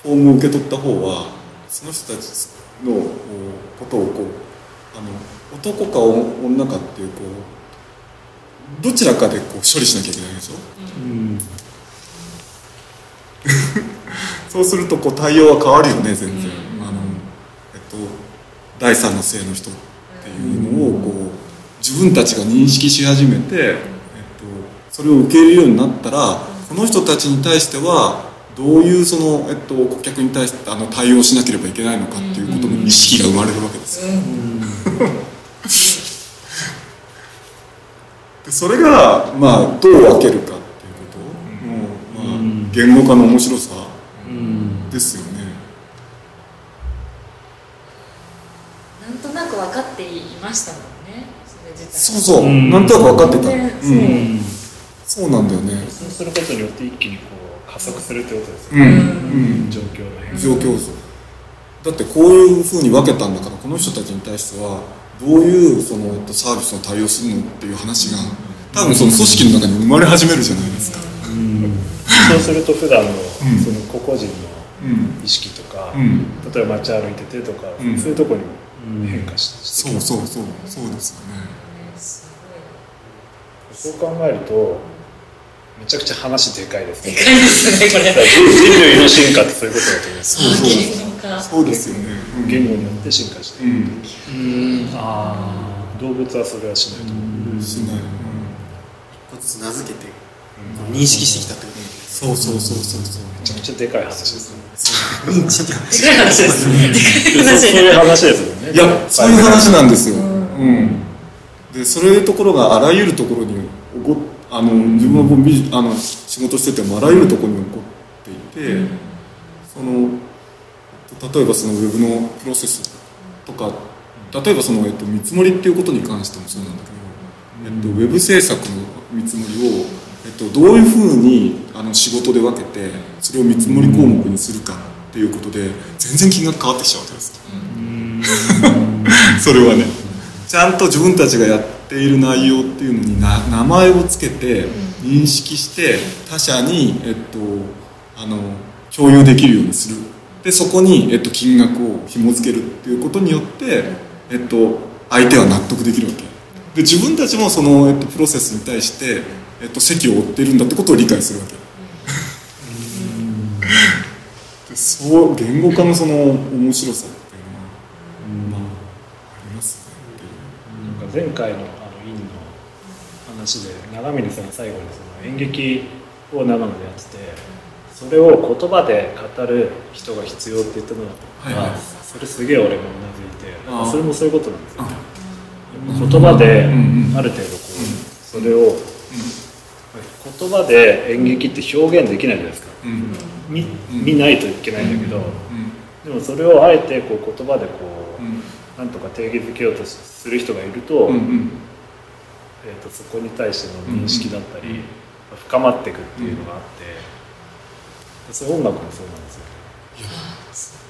フォームを受け取った方はその人たちのことをこうあの男か女かっていうこうどちらかでこう処理しなきゃいけないでしょうん。そうするとこう対応は変わるよね全然、あのえっと第三の性の人っていうのをこう自分たちが認識し始めて、えっと、それを受け入れるようになったらこの人たちに対してはどういうその、えっと、顧客に対してあの対応しなければいけないのかっていうことの意識が生まれるわけですよ、でそれが、まあ、どう分けるかっていうことの、まあ、言語化の面白さうんですよね。なんとなく分かっていましたもんねそれ自体。そうそう、うんなんとなく分かってた、全う然ん、そうなんだよね。そうすることによって一気にこう加速するってことですようん、ね、うん、状況の変化。状況だってこういうふうに分けたんだからこの人たちに対してはどういうその、えっと、サービスの対応するのっていう話が多分その組織の中に生まれ始めるじゃないですか、そうすると普段のん。その個々人うんの意識とか、うん、例えば街歩いててとか、うん。そういうところにも変化ししてきそうますそうそう。そうですよね。そう考えるとめちゃくちゃ話でかいですね。でかいですねこれ。人人類の進化ってそういうことだと思いますそうそう言語化。そうですよね、うん。言語によって進化してうん。うん。あ動物はそれはしないと思う、しない、一個ずつ名付けて認識してきたってことそうそうそうそうそうめちゃくちゃでかい話ですね認知ってでかい話ですねでかいそういう話ですもん。ねいやそういう話なん。ですよ、うん。でそういうところがあらゆるところにあの自分はもうあの仕事しててもあらゆるところに起こっていて、その例えばそのウェブのプロセスとか例えばその、えっと、見積もりっていうことに関してもそうなんだけど、えっと、ウェブ制作の見積もりを、えっと、どういうふうにあの仕事で分けてそれを見積もり項目にするかっていうことで全然金額変わってきちゃうわけです それはね。ちゃんと自分たちがやっている内容っていうのにな名前をつけて認識して他者に、えっと、あの共有できるようにする。でそこに、えっと、金額を紐付けるっていうことによって、えっと、相手は納得できるわけ。で自分たちもその、えっと、プロセスに対して、えっと、席を負っているんだってことを理解するわけ。でそう言語化のその面白さっていうのは、まあ、ありますね前回の話で長峰さんが最後にその演劇を長野でやっててそそれを言葉で語る人が必要って言ったのは、はいはい。それすげえ俺もうなずいてそれもそういうことなんですよ。あ言葉である程度こうそれを言葉で演劇って表現できないじゃないですか。見見ないといけないんだけどうん。でもそれをあえてこう言葉でこううん。なんとか定義づけようとする人がいると,、うんうんえー、とそこに対しての認識だったり、深まっていくっていうのがあって、そういう音楽もそうなんですよ。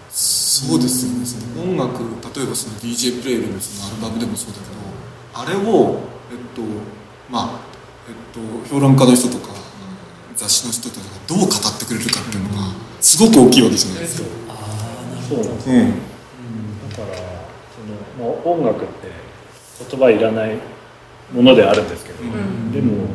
そうですよね。その音楽例えばその DJ プレイルのそのアルバムでもそうだけどあれをえっとまあえっと評論家の人とか雑誌の人とかがどう語ってくれるかっていうのがすごく大きいわけじゃないですか。そう。なんですよ。うん。だからその、まあ、音楽って言葉いらないものであるんですけど、ん。でも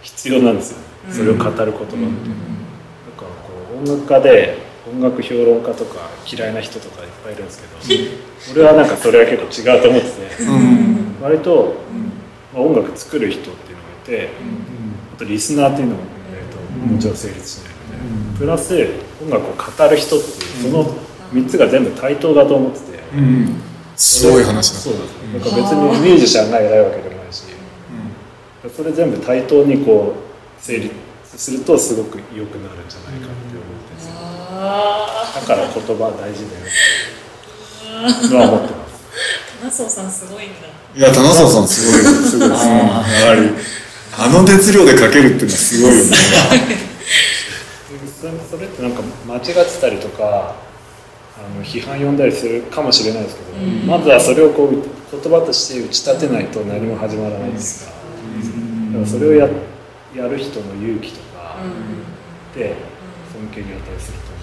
必要なんですよね。うん。それを語る言葉って、だからこう音楽家で音楽評論家とか嫌いな人とかいっぱいいるんですけど、俺はなんかそれは結構違うと思ってて、うん。割と、まあ、音楽作る人っていうのがいて、あとリスナーっていうのも、えーともちろん成立しないので、プラス音楽を語る人っていうその3つが全部対等だと思ってて、うん。すごい話だ。そうなんですよ。だから別にミュージシャンが偉いわけでそれ全部対等にこう成立するとすごく良くなるんじゃないかって思ってですよあだから言葉大事だよって思ってます。あ、ナソさんすごい。んだ。いや棚沢さんすごいです。すごいですやはりあの熱量で書けるっていうのはすごいよね。それそれってなんか間違ってたりとかあの批判読んだりするかもしれないですけど、うん。まずはそれをこう言葉として打ち立てないと何も始まらないですから、だからそれをややる人の勇気とかうん。で尊敬に値すると思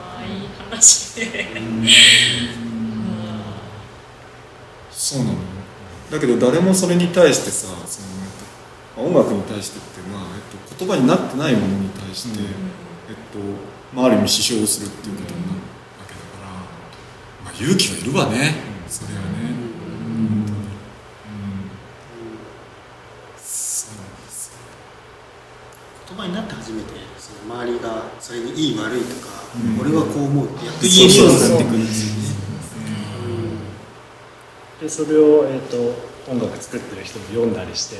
ああ、いい話。ね。そうなの。よだけど誰もそれに対してさその、えっと、音楽に対してってまあ、えっと、言葉になってないものに対して、えっとまあ、ある意味指標をするっていうことになるわけだから、まあ、勇気はいるわね、それはね、うんそうなんですよ言葉になって初めてその周りがそれにいい悪いとか、うん俺はこう思うってやっと言えるようになってくるんですよね。うでそれを、えー、と音楽作ってる人も読んだりして、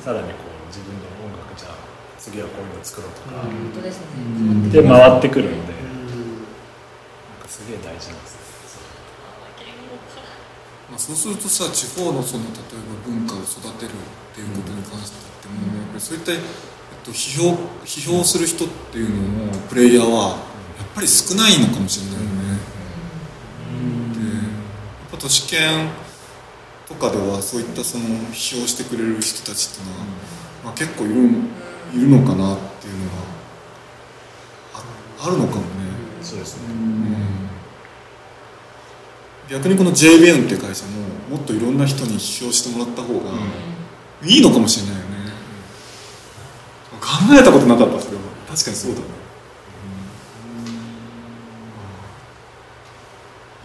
さらにこう自分の音楽じゃあ次はこういうの作ろうとか。うんで回ってくるので、なんかすげえ大事なんですよ。まあ、そうするとさ地方のその例えば文化を育てるっていうことに関してっても、やっぱりそういった、と、批評批評する人っていうのもプレイヤーはやっぱり少ないのかもしれないよね。でやっぱ都市圏とかではそういったその批評してくれる人たちっていうのは、まあ、結構いるいるのかなっていうのはああるのかもね。そうですね、逆にこの JBN っていう会社ももっといろんな人に批評してもらった方がいいのかもしれないよね、考えたことなかったそれは確かにそうだね、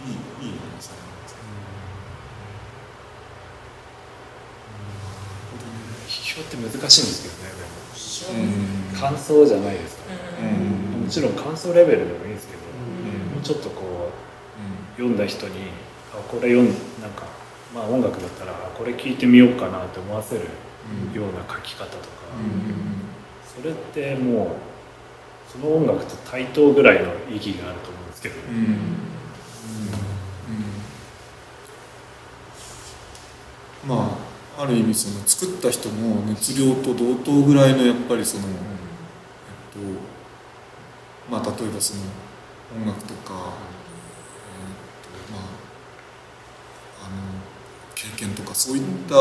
いいいい話だね批評って難しいんですけどね批評うん。でも感想じゃないですか、うんもちろん感想レベルでもいいんですけど、もうちょっとこう読んだ人にあこれ読んなんかまあ音楽だったらあこれ聞いてみようかなって思わせるような書き方とか、それってもうその音楽と対等ぐらいの意義があると思うんですけど、うん。うん。まあある意味その作った人の熱量と同等ぐらいのやっぱりその、えっとまあ例えばその音楽とか、えっとまああの経験とかそういった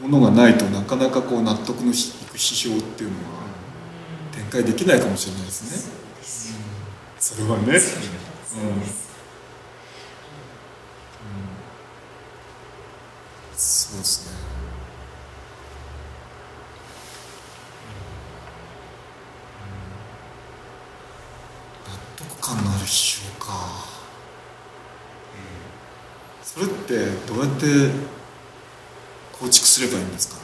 ものがないとなかなかこう納得のいく批評っていうのは展開できないかもしれないですね。それはね。うん。そうですね。納得感のある批評か。それってどうやって構築すればいいんですかね。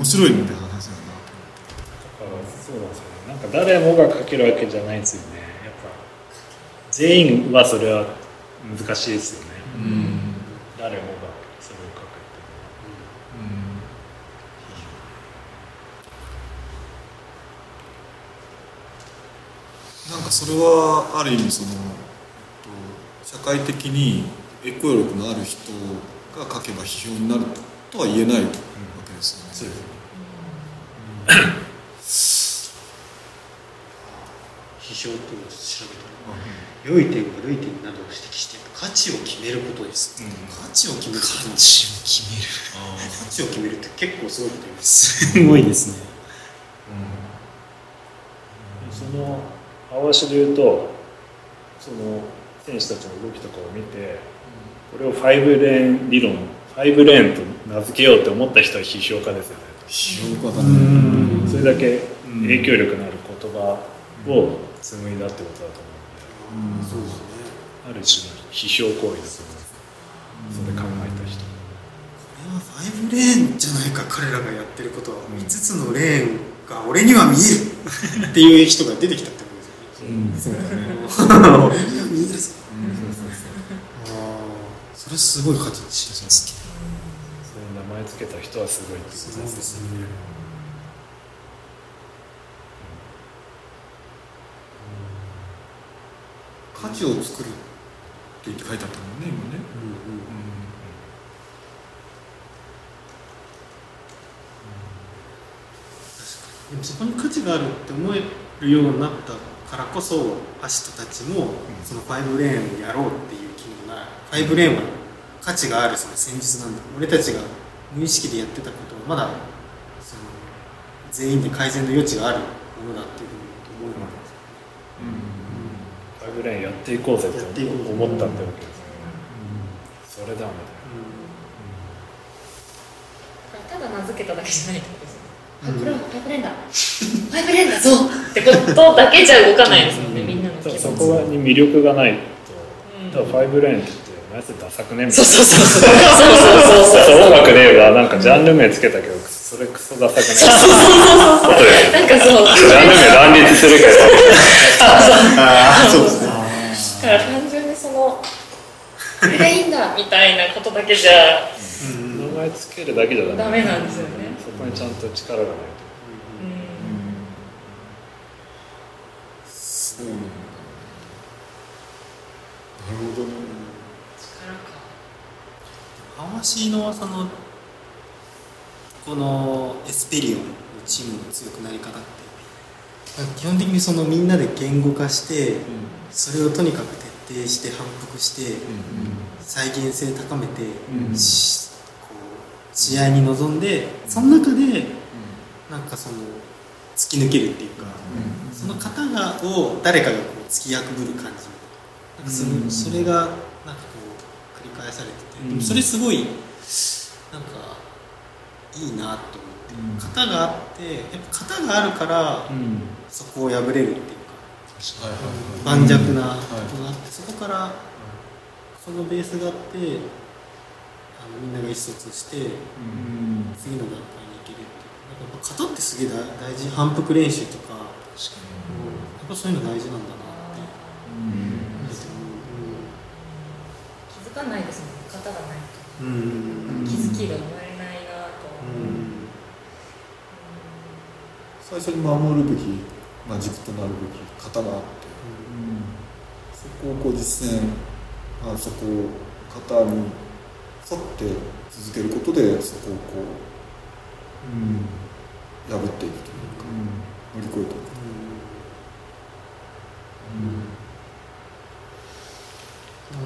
面白いみたいな話なんだだからそうなんですよね。なんか誰もが書けるわけじゃないんですよね。やっぱ全員はそれは難しいですよね、うん誰もがそれを書くってなんかそれはある意味そのえっと社会的に影響力のある人が書けば批評になるとは言えないですよね。批評っていうのを調べたら、良い点悪い点などを指摘して価値を決めることです、価値を決める価値を決める。価値を決めるって結構すごいこと言います。すごいですね。その泡しで言うとその選手たちの動きとかを見てこれを5レーン理論5レーンと名付けようって思った人は批評家ですよね。批評家だね。それだけ影響力のある言葉を紡いだってことだと思うんで。そうですね。ある種の批評行為だと思いますそれ考えた人。これは5レーンじゃないか彼らがやってることは。5つのレーンが俺には見える。っていう人が出てきたってことですよね。そうだね。俺には見えるぞああそれすごい価値にしますそれに名前付けた人はすごいってことですねうん。価値を作るって言って書いてあったもん。ね今ね。うん。うん。うん。でもそこに価値があるって思えるようになったからこそアシトたちもその5レーンをやろうっていう気になる5レーンは価値があるその戦術なん。だ俺たちが無意識でやってたことはまだその全員で改善の余地があるものだっていうふうに思うわけです。5レーンやっていこうぜってやっていこうぜ思ったってわけですねうん。それだみたいなただ名付けただけじゃないってことですね。あこれはファイブレンだ。ファイブレーンだぞってことだけじゃ動かないですもん。ね、みん。なの気持ち。そこに魅力がないとうん。と、ただ5レーンって言ってお前それダサくねみたそいうなそうそうそう。そうそうそう。そう。音楽で言えばなんかジャンル名つけたけどそれクソダサくねなんかそう。ジャンル名乱立するけどああそうですねだから単純にその、これでいいんだみたいなことだけじゃ名前つけるだけじゃダメなんですよね。そこにちゃんと力がないうんそう。なんだ。なるほどね。力か。ハワシのそのこのエスペリオンのチームの強くなり方って基本的にそのみんなで言語化してそれをとにかく徹底して反復して再現性高めて、うんしこう試合に臨んでその中でなんかその突き抜けるっていうか、その型がを誰かがこう突き破る感じなんかその、それがなんかこう繰り返されて、でもそれすごいなんかいいなと思って、うん。型があってやっぱ型があるからうん。そこを破れるっていうかはいはいはい。盤石なはい。ことがあって、そこからそのベースがあってあのみんなが意思疎通してうん。次の段階に行けるっていう。なんかやっぱ型ってすげえ大大事。反復練習とか、やっぱそういうの大事なんだなって。気づかないですもんね、型がないと。うん。うん気づきが生まれないなと。うん最初に守るべき、まあ、軸となるべき型があって。そこをこう実践あそこを型に沿って続けることでそこをこう破っていくというか乗り越えていく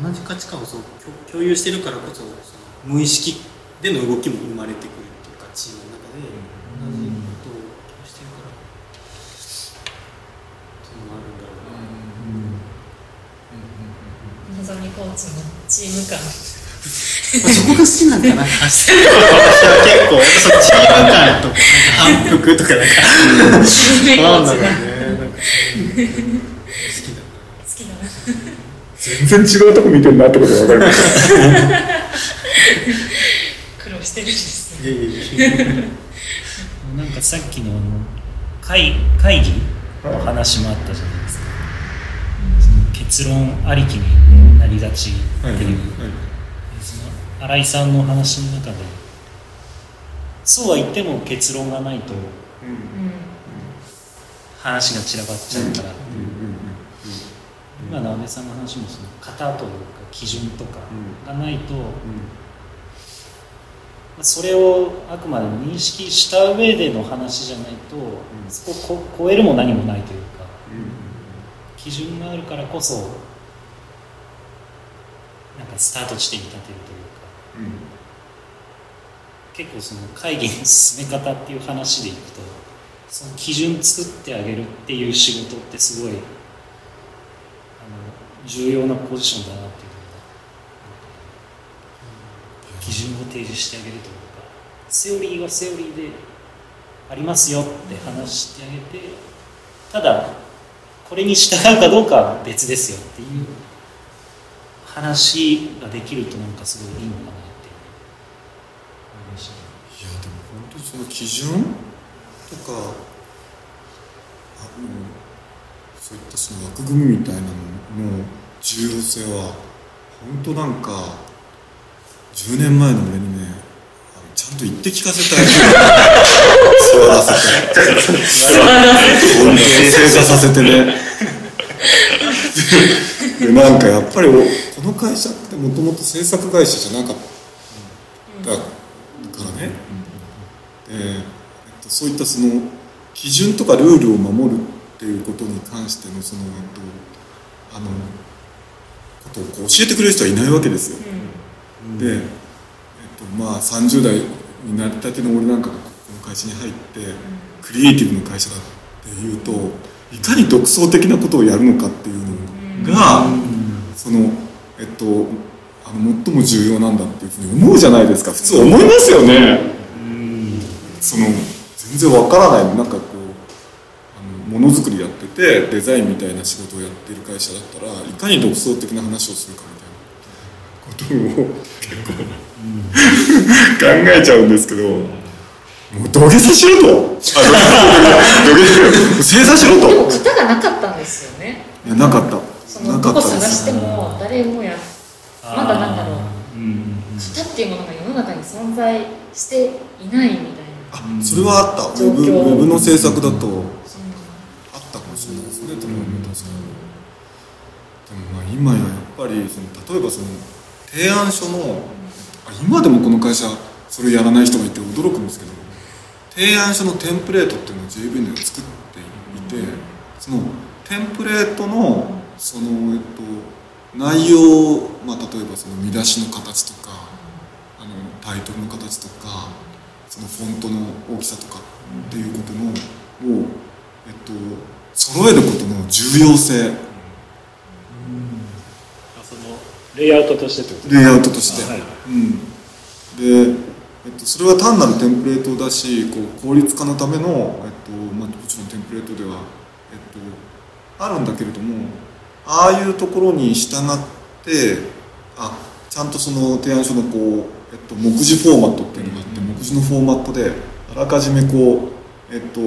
同じ価値観をそう共共有してるからこそその無意識での動きも生まれてくるっていうかチームの中で同じことをしてるから。そういうのもあるんだろうな、のぞみコーチのチーム感。まあそこが好きなん。かな私は結構そのチーム感とか反復とかなん。かなん。だろうなん。か好好き。全然違うとこ見てるなってことが分かりました苦労してるんですね。な いやいや。いやさっきのあの会会議の話もあったじゃないですか、その結論ありきになりがち。っていう、その新井さんの話の中でそうは言っても結論がないと。話が散らばっちゃうから、今の安倍さんの話もその型というか基準とかがないと、まあそれをあくまでも認識した上での話じゃないと、そこをこ超えるも何もないというか基準があるからこそなんかスタート地点に立てるというか。結構その会議の進め方っていう話でいくとその基準作ってあげるっていう仕事ってすごい重要なポジションだなっていうのが基準を提示してあげるというかセオリーはセオリーでありますよって話してあげてただこれに従うかどうかは別ですよ。っていう話ができるとなんかすごいいいのかなって思いましたいやでも本当にその基準とかあもうそういったその枠組みみたいなのの重要性は本当なんか10年前の俺にねあのちゃんと言って聞かせたい。座らせて。本当に正座させて。ねでなんかやっぱりおこの会社ってもともと制作会社じゃなかったからね、でえっと、そういったその基準とかルールを守るっていうことに関してのその、えっと、あのことをこう教えてくれる人はいないわけですよ。で、えっと、まあ30代になりたての俺なんかがこの会社に入ってクリエイティブの会社だっていうといかに独創的なことをやるのかっていうのが、そのえっとあの最も重要なんだっていうふうに思うじゃないですか。普通思いますよね。その全然わからない。なんかこうあのものづくりやっててデザインみたいな仕事をやってる会社だったらいかに独創的な話をするかみたいな。ことを結構考えちゃうんですけどもう土下座しろと。あ土下座正座しろでもと型がなかったんですよね。いやなかった。そなかのどこ探しても誰もやまだなんだろう。うん。型っていうものが世の中に存在していないみたいな。あそれはあった。ウェブの制作だと。あったかもしれないですねでも確かにでもまあ今ややっぱりその例えばその提案書のあ今でもこの会社それやらない人がいて驚くんですけど提案書のテンプレートっていうのを JV では作っていてそのテンプレートのそのえっと内容まあ例えばその見出しの形とかあのタイトルの形とかそのフォントの大きさとかっていうことのを、えっと、揃えることの重要性。あそのレイアウトとしてってこと？レイアウトとして、はい。うん、で、えっと、それは単なるテンプレートだしこう効率化のための、えっとまあ、もちろんテンプレートでは、えっと、あるんだけれどもああいうところに従ってあちゃんとその提案書のこう、えっと、目次フォーマットっていうのがあって目次のフォーマットであらかじめこう、えっと、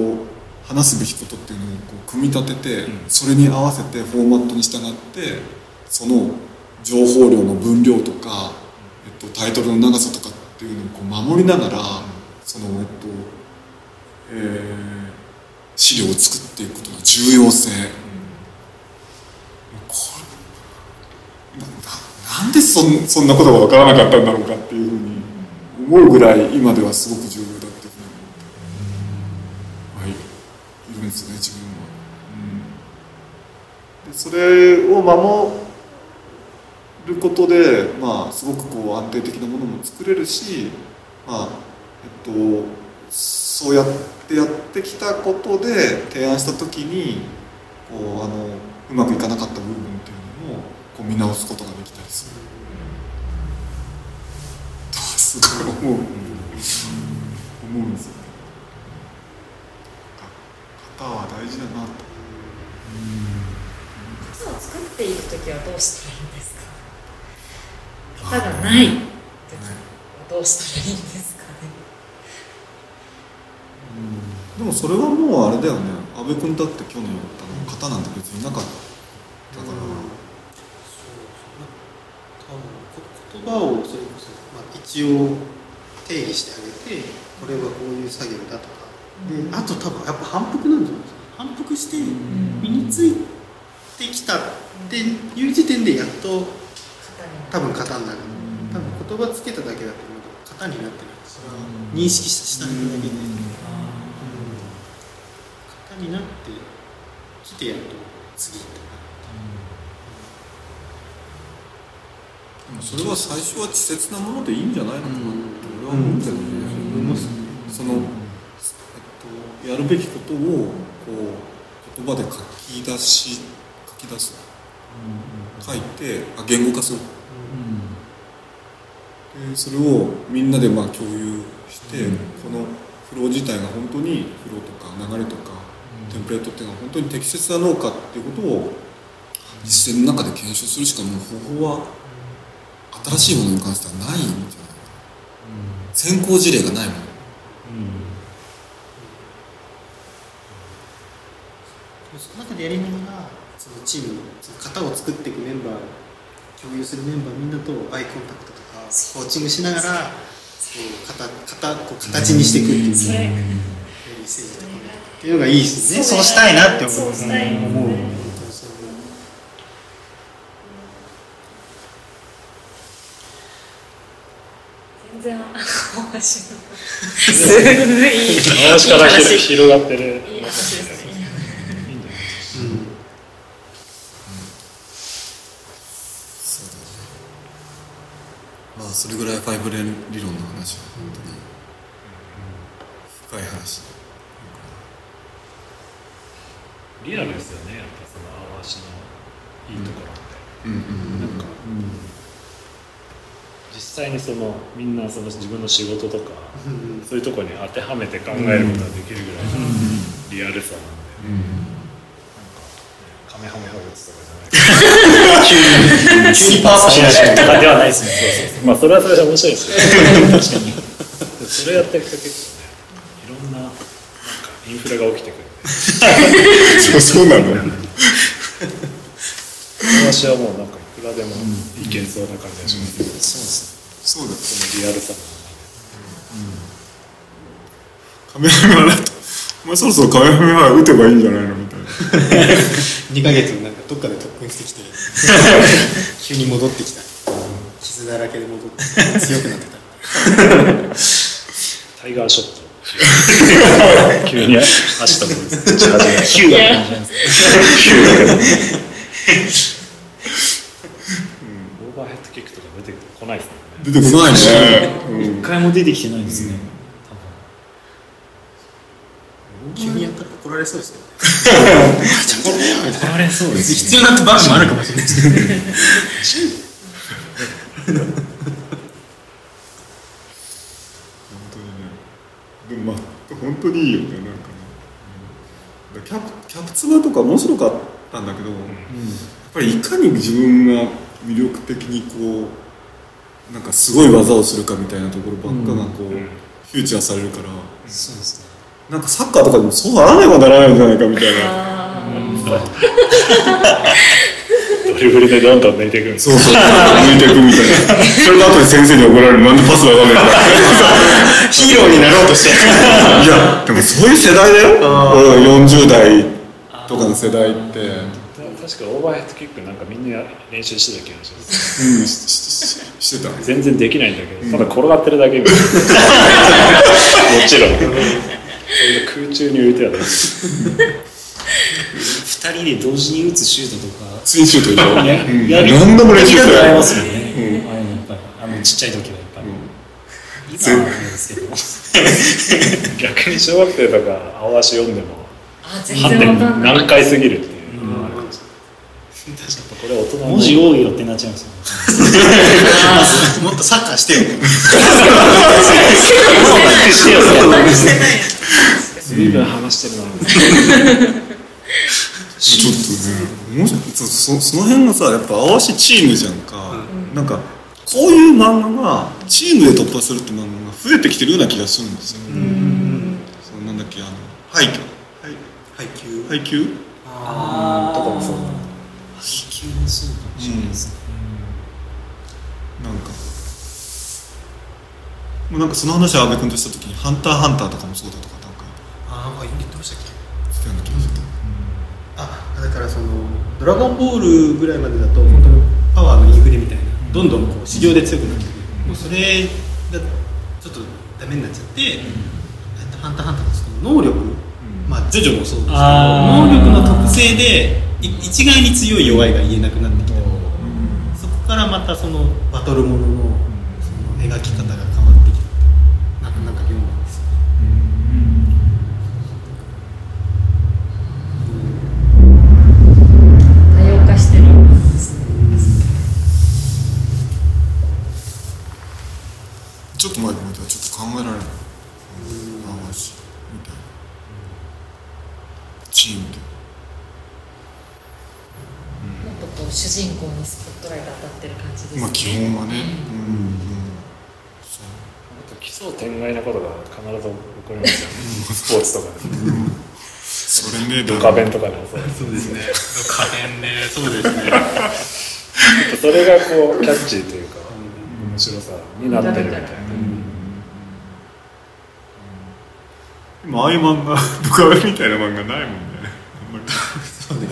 話すべきことっていうのをこう組み立てて、それに合わせてフォーマットに従ってその情報量の分量とか、えっと、タイトルの長さとかっていうのをこう守りながらその、えっとえー資料を作っていくことの重要性、これなななんでそんそんなことが分からなかったんだろうかっていうふうに思うぐらい今ではすごく重要だっていうふうにはい、いるんですよね自分は。うんでそれを守ることで、まあ、すごくこう安定的なものも作れるし、まあえっと、そうやってやってきたことで提案した時にこうあのうまくいかなかった部分っていうのをこう見直すことができたりする。とすごい思う、思うんですよね。型は大事だなと。型を作っていく時はどうしたらいいんですか？型がない時はどうしたらいいんですかね？でもそれはもうあれだよね。阿部君だって去年やったの。方なんて別にいなかっただから、言葉をそれこそ、まあ、一応定義してあげてこれはこういう作業だとかであと多分やっぱ反復なんじゃないですか反復して身についてきたっていう時点でやっと多分型になる。多分言葉つけただけだと思うと型になってないそれは認識しただけで、うん型になってきてやっと次ってでもそれは最初は稚拙なものでいいんじゃないのかなって俺は思うけどね、思いますねその、えっと、やるべきことをこう言葉で書き出し書き出す。書いてあ言語化する。でそれをみんなでまあ共有して、このフロー自体が本当にフローとか流れとか、テンプレートっていうのは本当に適切なのかっていうことを実践の中で検証するしかもう方法は新しいものに関してはないんじゃないか。な先行事例がないものその中でやりながらそのチームのその型を作っていくメンバー共有するメンバーみんなとアイコンタクトとかコーチングしながらこう型型こう形にしていくっていうそれより整理とかっていうのがいいですね。そそううしたいなって思う。そうしたい思う。本当にそう思う全然面白い。すごい話から広広がってる。いい話ですねそうだねまあそれぐらいファイブレン理論の話。は本当に深い話。リアルですよね。やっぱそのアワシのいいところって、うんうん。なんか、実際にそのみんなその自分の仕事とか、うん。そういうところに当てはめて考えることができるぐらいのリアルさなんで、なんか、ね、カメハメハ打つとかじゃない 急にパワーアップしなしとかではないですねまあそれはそれで面白いですよ確かに。それやっていくと結構ねいろんななんかインフレが起きてくる。そうそうなの私はもうなんかいくらでもいけそうな感じがします、そうですそうだよそのリアルさカメハメハだとお前そろそろカメハメハ打てばいいんじゃないのみたいな。2ヶ月なんかどっかで特訓してきて 急に戻ってきた。傷だらけで戻って強くなってた。タイガーショット。急に。足とも打ち始めるヒューな感じなん。ですねオーバーヘッドキックとか出てこないですね。出てこないね、一回も出てきてないですね急にやったら怒られそうですよね怒られそうです必要な場面もあるかもしれないですけど本当にねでもまあ本当にいいよねなんかね、うん、キャプキャプツバとか面白かったんだけど、やっぱりいかに自分が魅力的にこうなんかすごい技をするかみたいなところばっかがこう、うん。フューチャーされるから。そうですねなんかサッカーとかでもそうあらねばならないんじゃないかみたいな。あドリブルでどんどん抜いていくんですそうそう抜いていくみたいなそれで後で先生に怒られるなんでパスがわかんないんだヒーローになろうとしていやでもそういう世代だよ。うん40代とかの世代って。確かオーバーヘッドキックなんかみんな練習してた気がします。うんししししてた。全然できないんだけど、ただ転がってるだけみたいな。もちろん空中に浮いてはない二人で同時に打つシュートとかツインシュートでしょ、何度も練習したよますよね、ああいうのやっぱり。あのちっちゃい時はやっぱり、今はないですけど。逆に小学生とか青足読んでもあ全判然わかんない。定難解すぎるっていうのがあるかもしれないこれ大人の文字多いよってなっちゃいますよ。ね もっとサッカーしてよ。してよ。随分話してるな。ちょっとねもしそそその辺がさやっぱ合わせチームじゃんか、なんかこういう漫画がチームで突破するって漫画が増えてきてるような気がするんですよ、そのなんだっけあの配給配給配給あとかもそう。だ配給もそうかもしれないですね、なんか。もうなんかその話を阿部君とした時に「ハンターハンター」とかもそうだとかなんか。ああ言ってましたっけ言ってたような気がするあだからその「ドラゴンボール」ぐらいまでだと本当にパワーのインフレみたいなどんどんこう修行で強くなってくるもうそれがちょっとダメになっちゃって「ハンターハンター」の能力まあジョジョもそうですけど能力の特性でい一概に強い弱いが言えなくなってきた。そこからまたそのバトルもののその描き方が変わってきてなんかなんか読んだんですよ多様化してるちょっと前で見たらちょっと考えられない話みたいなチームでもっとこう主人公にスポットライト当たってる感じですねまあ基本はねうんうんそうなんか奇想天外なことが必ず起こりますよねスポーツとかでそれね。ドカベンとかでもそうですそう？ですね家電ねそうで。すねそれがこうキャッチーというか面白さになってるみたいな今ああいう漫画ドカベンみたいな漫画ないもん。ねあんまり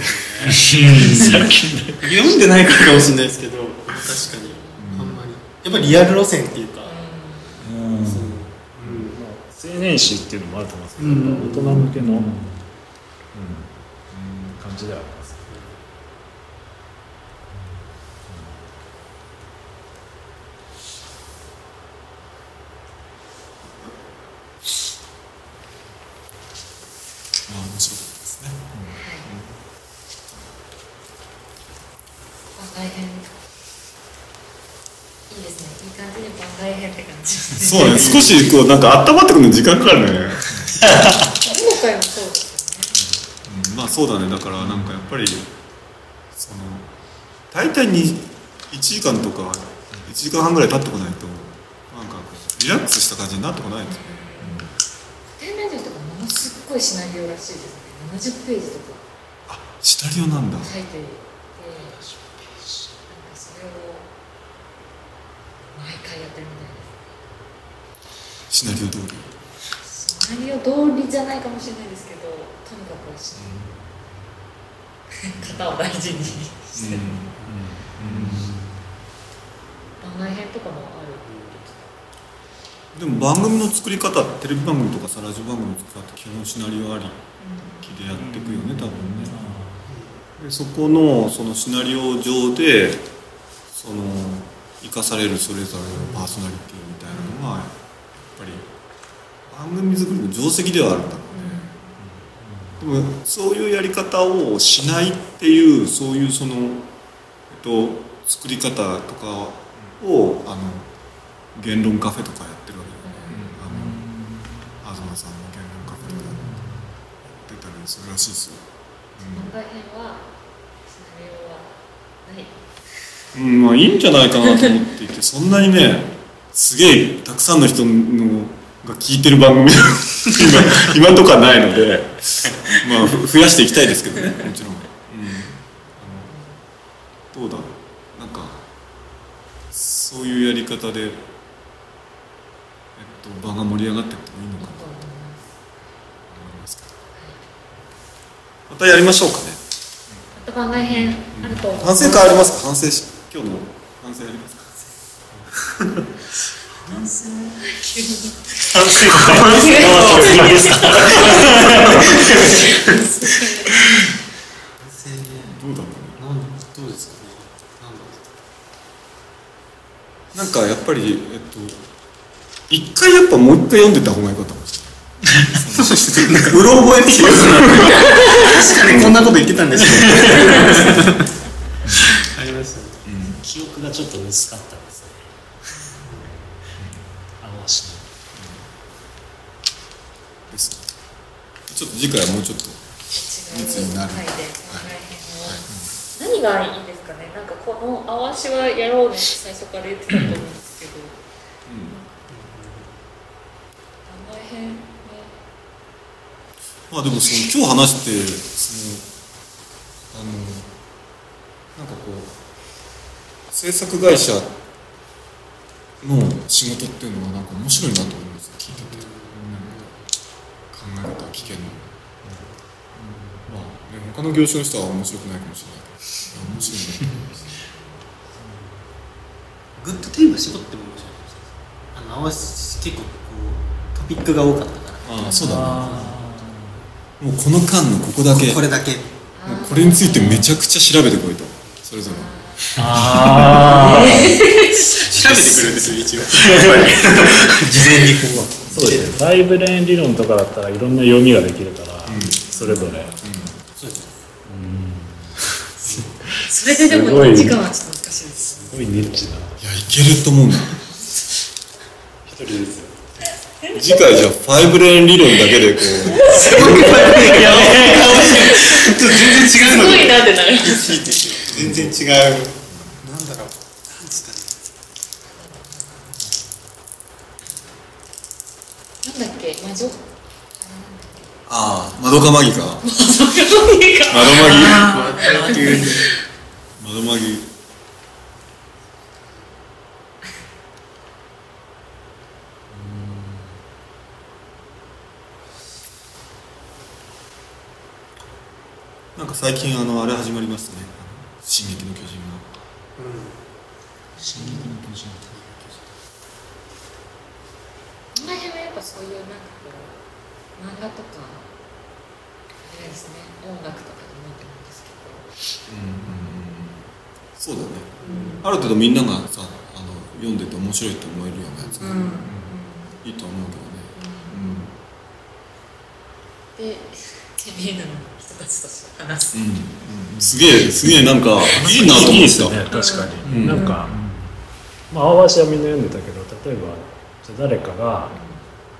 読んでないからかもしれないですけど確かに。あんまり。やっぱりリアル路線っていうか年誌っていうのもあると思うんですけど、うん大人向けの、うん。感じではありますまあ面白かったですね番外編いいですねいい感じで番外編って感じ。そうね少しこうなんか温まってくるのに時間かかるね。今回もそうですうんまあそうだね。だからなんかやっぱりその大体に1時間とか1時間半ぐらい経ってこないとなんかリラックスした感じになってこないんですよね。よね天然人とかものすっごいシナリオらしいですね。70ページとか。あシナリオなんだ。書いていてなんかそれを毎回やってるみたいです。シナリオ通り。シナリオ通りじゃないかもしれないですけどとにかくシナリオ。型を大事にしてる、番外編とかもあるでも番組の作り方テレビ番組とかさラジオ番組の作り方って基本シナリオありきでやっていくよね多分ねでそこのそのシナリオ上でその生かされるそれぞれのパーソナリティみたいなのがやっぱり番組作りの定石ではあるんだろうね。でもそういうやり方をしないっていうそういうその、えっと、作り方とかをあの言論カフェとかやってるわけだよね、あの東さんの言論カフェとかやってたりするらしいですよ、番外編はシナリオはない。うんまあいいんじゃないかなと思っていてそんなにねすげえたくさんの人のが聞いてる番組今 今のところはないのでまあふ増やしていきたいですけどねもちろん、うん、どうだろう。なんかそういうやり方で、えっと、場が盛り上がっていってもいいのかなとと思いますけど。またやりましょうかね。また番外編あると思う。反省会ありますか？反省し今日の反省ありますか？反省急に反省反省反省どうだろうなんどうですかねなんだろうなんかやっぱり、えっと、一回やっぱもう一回読んでた方がよかったかもしなんかうろ覚えって言いますね確かにこんなこと言ってたんですよありました記憶がちょっと薄かったですね青足のですね。ちょっと次回はもうちょっと、密になるう回で番外編を何がいいですかねなんかこの「あわしはやろうね」って最初から言ってたと思うんですけど番外編ねまあでもその今日話してそのあのなんかこう制作会社の仕事っていうのはなんか面白いなと思います聞いてて、考え方聞けるの、まあ、ね、他の業種の人は面白くないかもしれない。けど面白いなと思います。グッドテーマ絞っても面白いかもしれないあの合わせ結構こうトピックが多かったから。ああそうだ。ねもうこの間のここだけ。これだけもうこれについてめちゃくちゃ調べてこいと。それぞれあ調べてくるんですよ一応事前にこうそうですね大ブレーン理論とかだったらい。ろんな読みができるから、それぞれ、そうですそれででもすごい2時間はちょっと難しいですすごいニッチないやいけると思うんだ一人ずつ次回じゃあファイブレーン理論だけでこう全然違うのすごいなってなる全然違う。なんだろう。なんですかねなんだっけ？魔女？ああ窓かマギか。マギ窓マギなんか最近あのあれ始まりますね「進撃の巨人」が進撃の巨人この辺はやっぱそういうなんかこう漫画とかあれですね音楽とかでもいいと思うんですけど。そうだね、ある程度みんながさあの読んでて面白いと思えるようなやつがうんいいと思うけどね、で手ビールの人たちと話す。うん。うんすげえすげえなんかいいなと思ってたね確かに、うん。なんか、まあ青足はみんな読んでたけど例えばじゃあ誰かが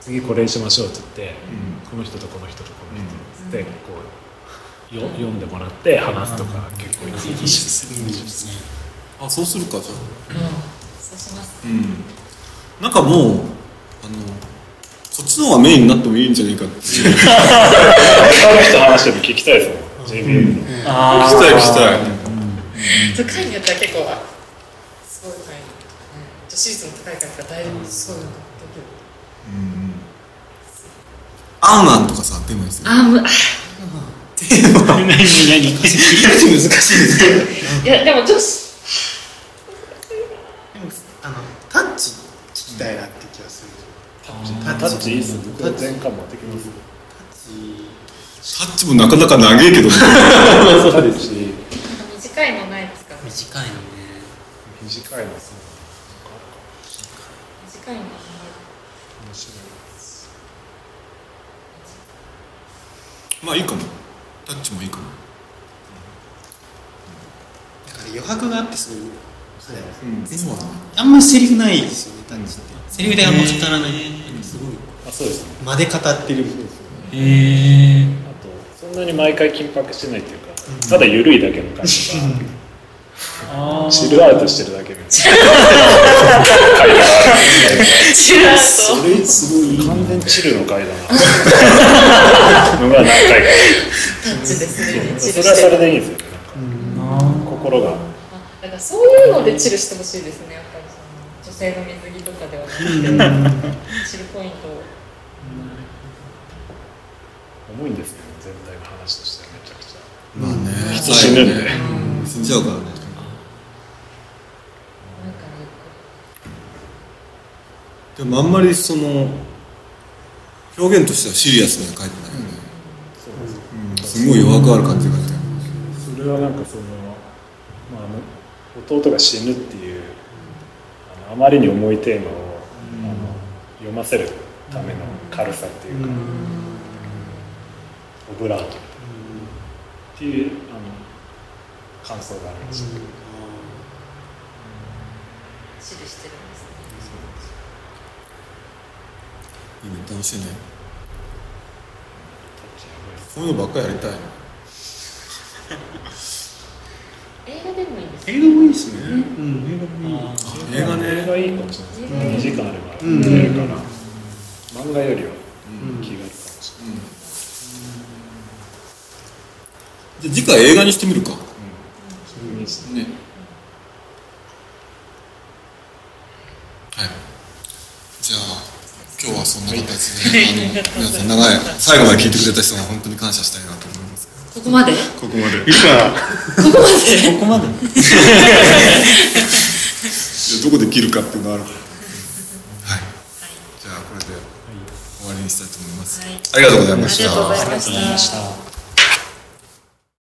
次これにしましょうって言って、この人とこの人とこの人っつってこうよ読んでもらって話すとか結構いい。ですねいいですね。あそうするかじゃあ。そうします。うん。なんかもうあのそっちの方がメインになってもいいんじゃないかっていう。他の人話しても聞きたいですもん JBL の、あ聞きたい聞きたいそう。回によっては結構あすごい回女子率の高い回とかだいぶすごいなんかできるアンアンとかさでもいいですよあーむあ何何何難しいですいやでも女子でもあのタッチ聞きたいなって気がする。タッチいいっす僕は前回持ってきます。タッチ。タッチもなかなか長いけどね。そうですし。短いのないですか？短いのね。短いの。す短いの。面白いまあいいかもタッチもいいかもだから余白があってすごいうんそうだねあんまりセリフないですよねタッチってセリフであんま語らないすごいあそうですね間で語ってるへえあとそんなに毎回緊迫してないっていうか、ただ緩いだけの感じ。があチルアウトしてるだけみたいチラッとなすごい完全チルの回だなのが何回かそれはそれでいいんですよ。ねなんか心があだからそういうのでチルしてほしいですねやっぱ性の水着とかではなくてチルポイント。を重いんですよね全体の話としてはめちゃくちゃ。まあね。人死ぬんでね死んじゃうからね。でもあんまりその表現としてはシリアスには書いてないよね、うん、すごい弱くある感じがしてそれはなんかその、まああの、弟が死ぬっていうまりに重いテーマを、あの読ませるための軽さっていうか、オブラート。っていうあの感想がありました、るんですね。いいね。楽しいねこういうのばっかりやりたいな映画でもいいです映画もいいですね。うん。映画もいい映画ね。映画いいかもしれない。ですね2時間あればうん。見れるから、漫画よりは。気があるかもしれない、で次回映画にしてみるか。ね。はい。じゃあ今日はそんな形で、あの皆さん長い最後まで聞いてくれた人は本当に感謝したいなと思いますここまで？ここまで。ここまで？ここまで。どこで切るかっていうのがある。はい。じゃあこれで終わりにしたいと思います、はい。ありがとうございました。ありがとうございました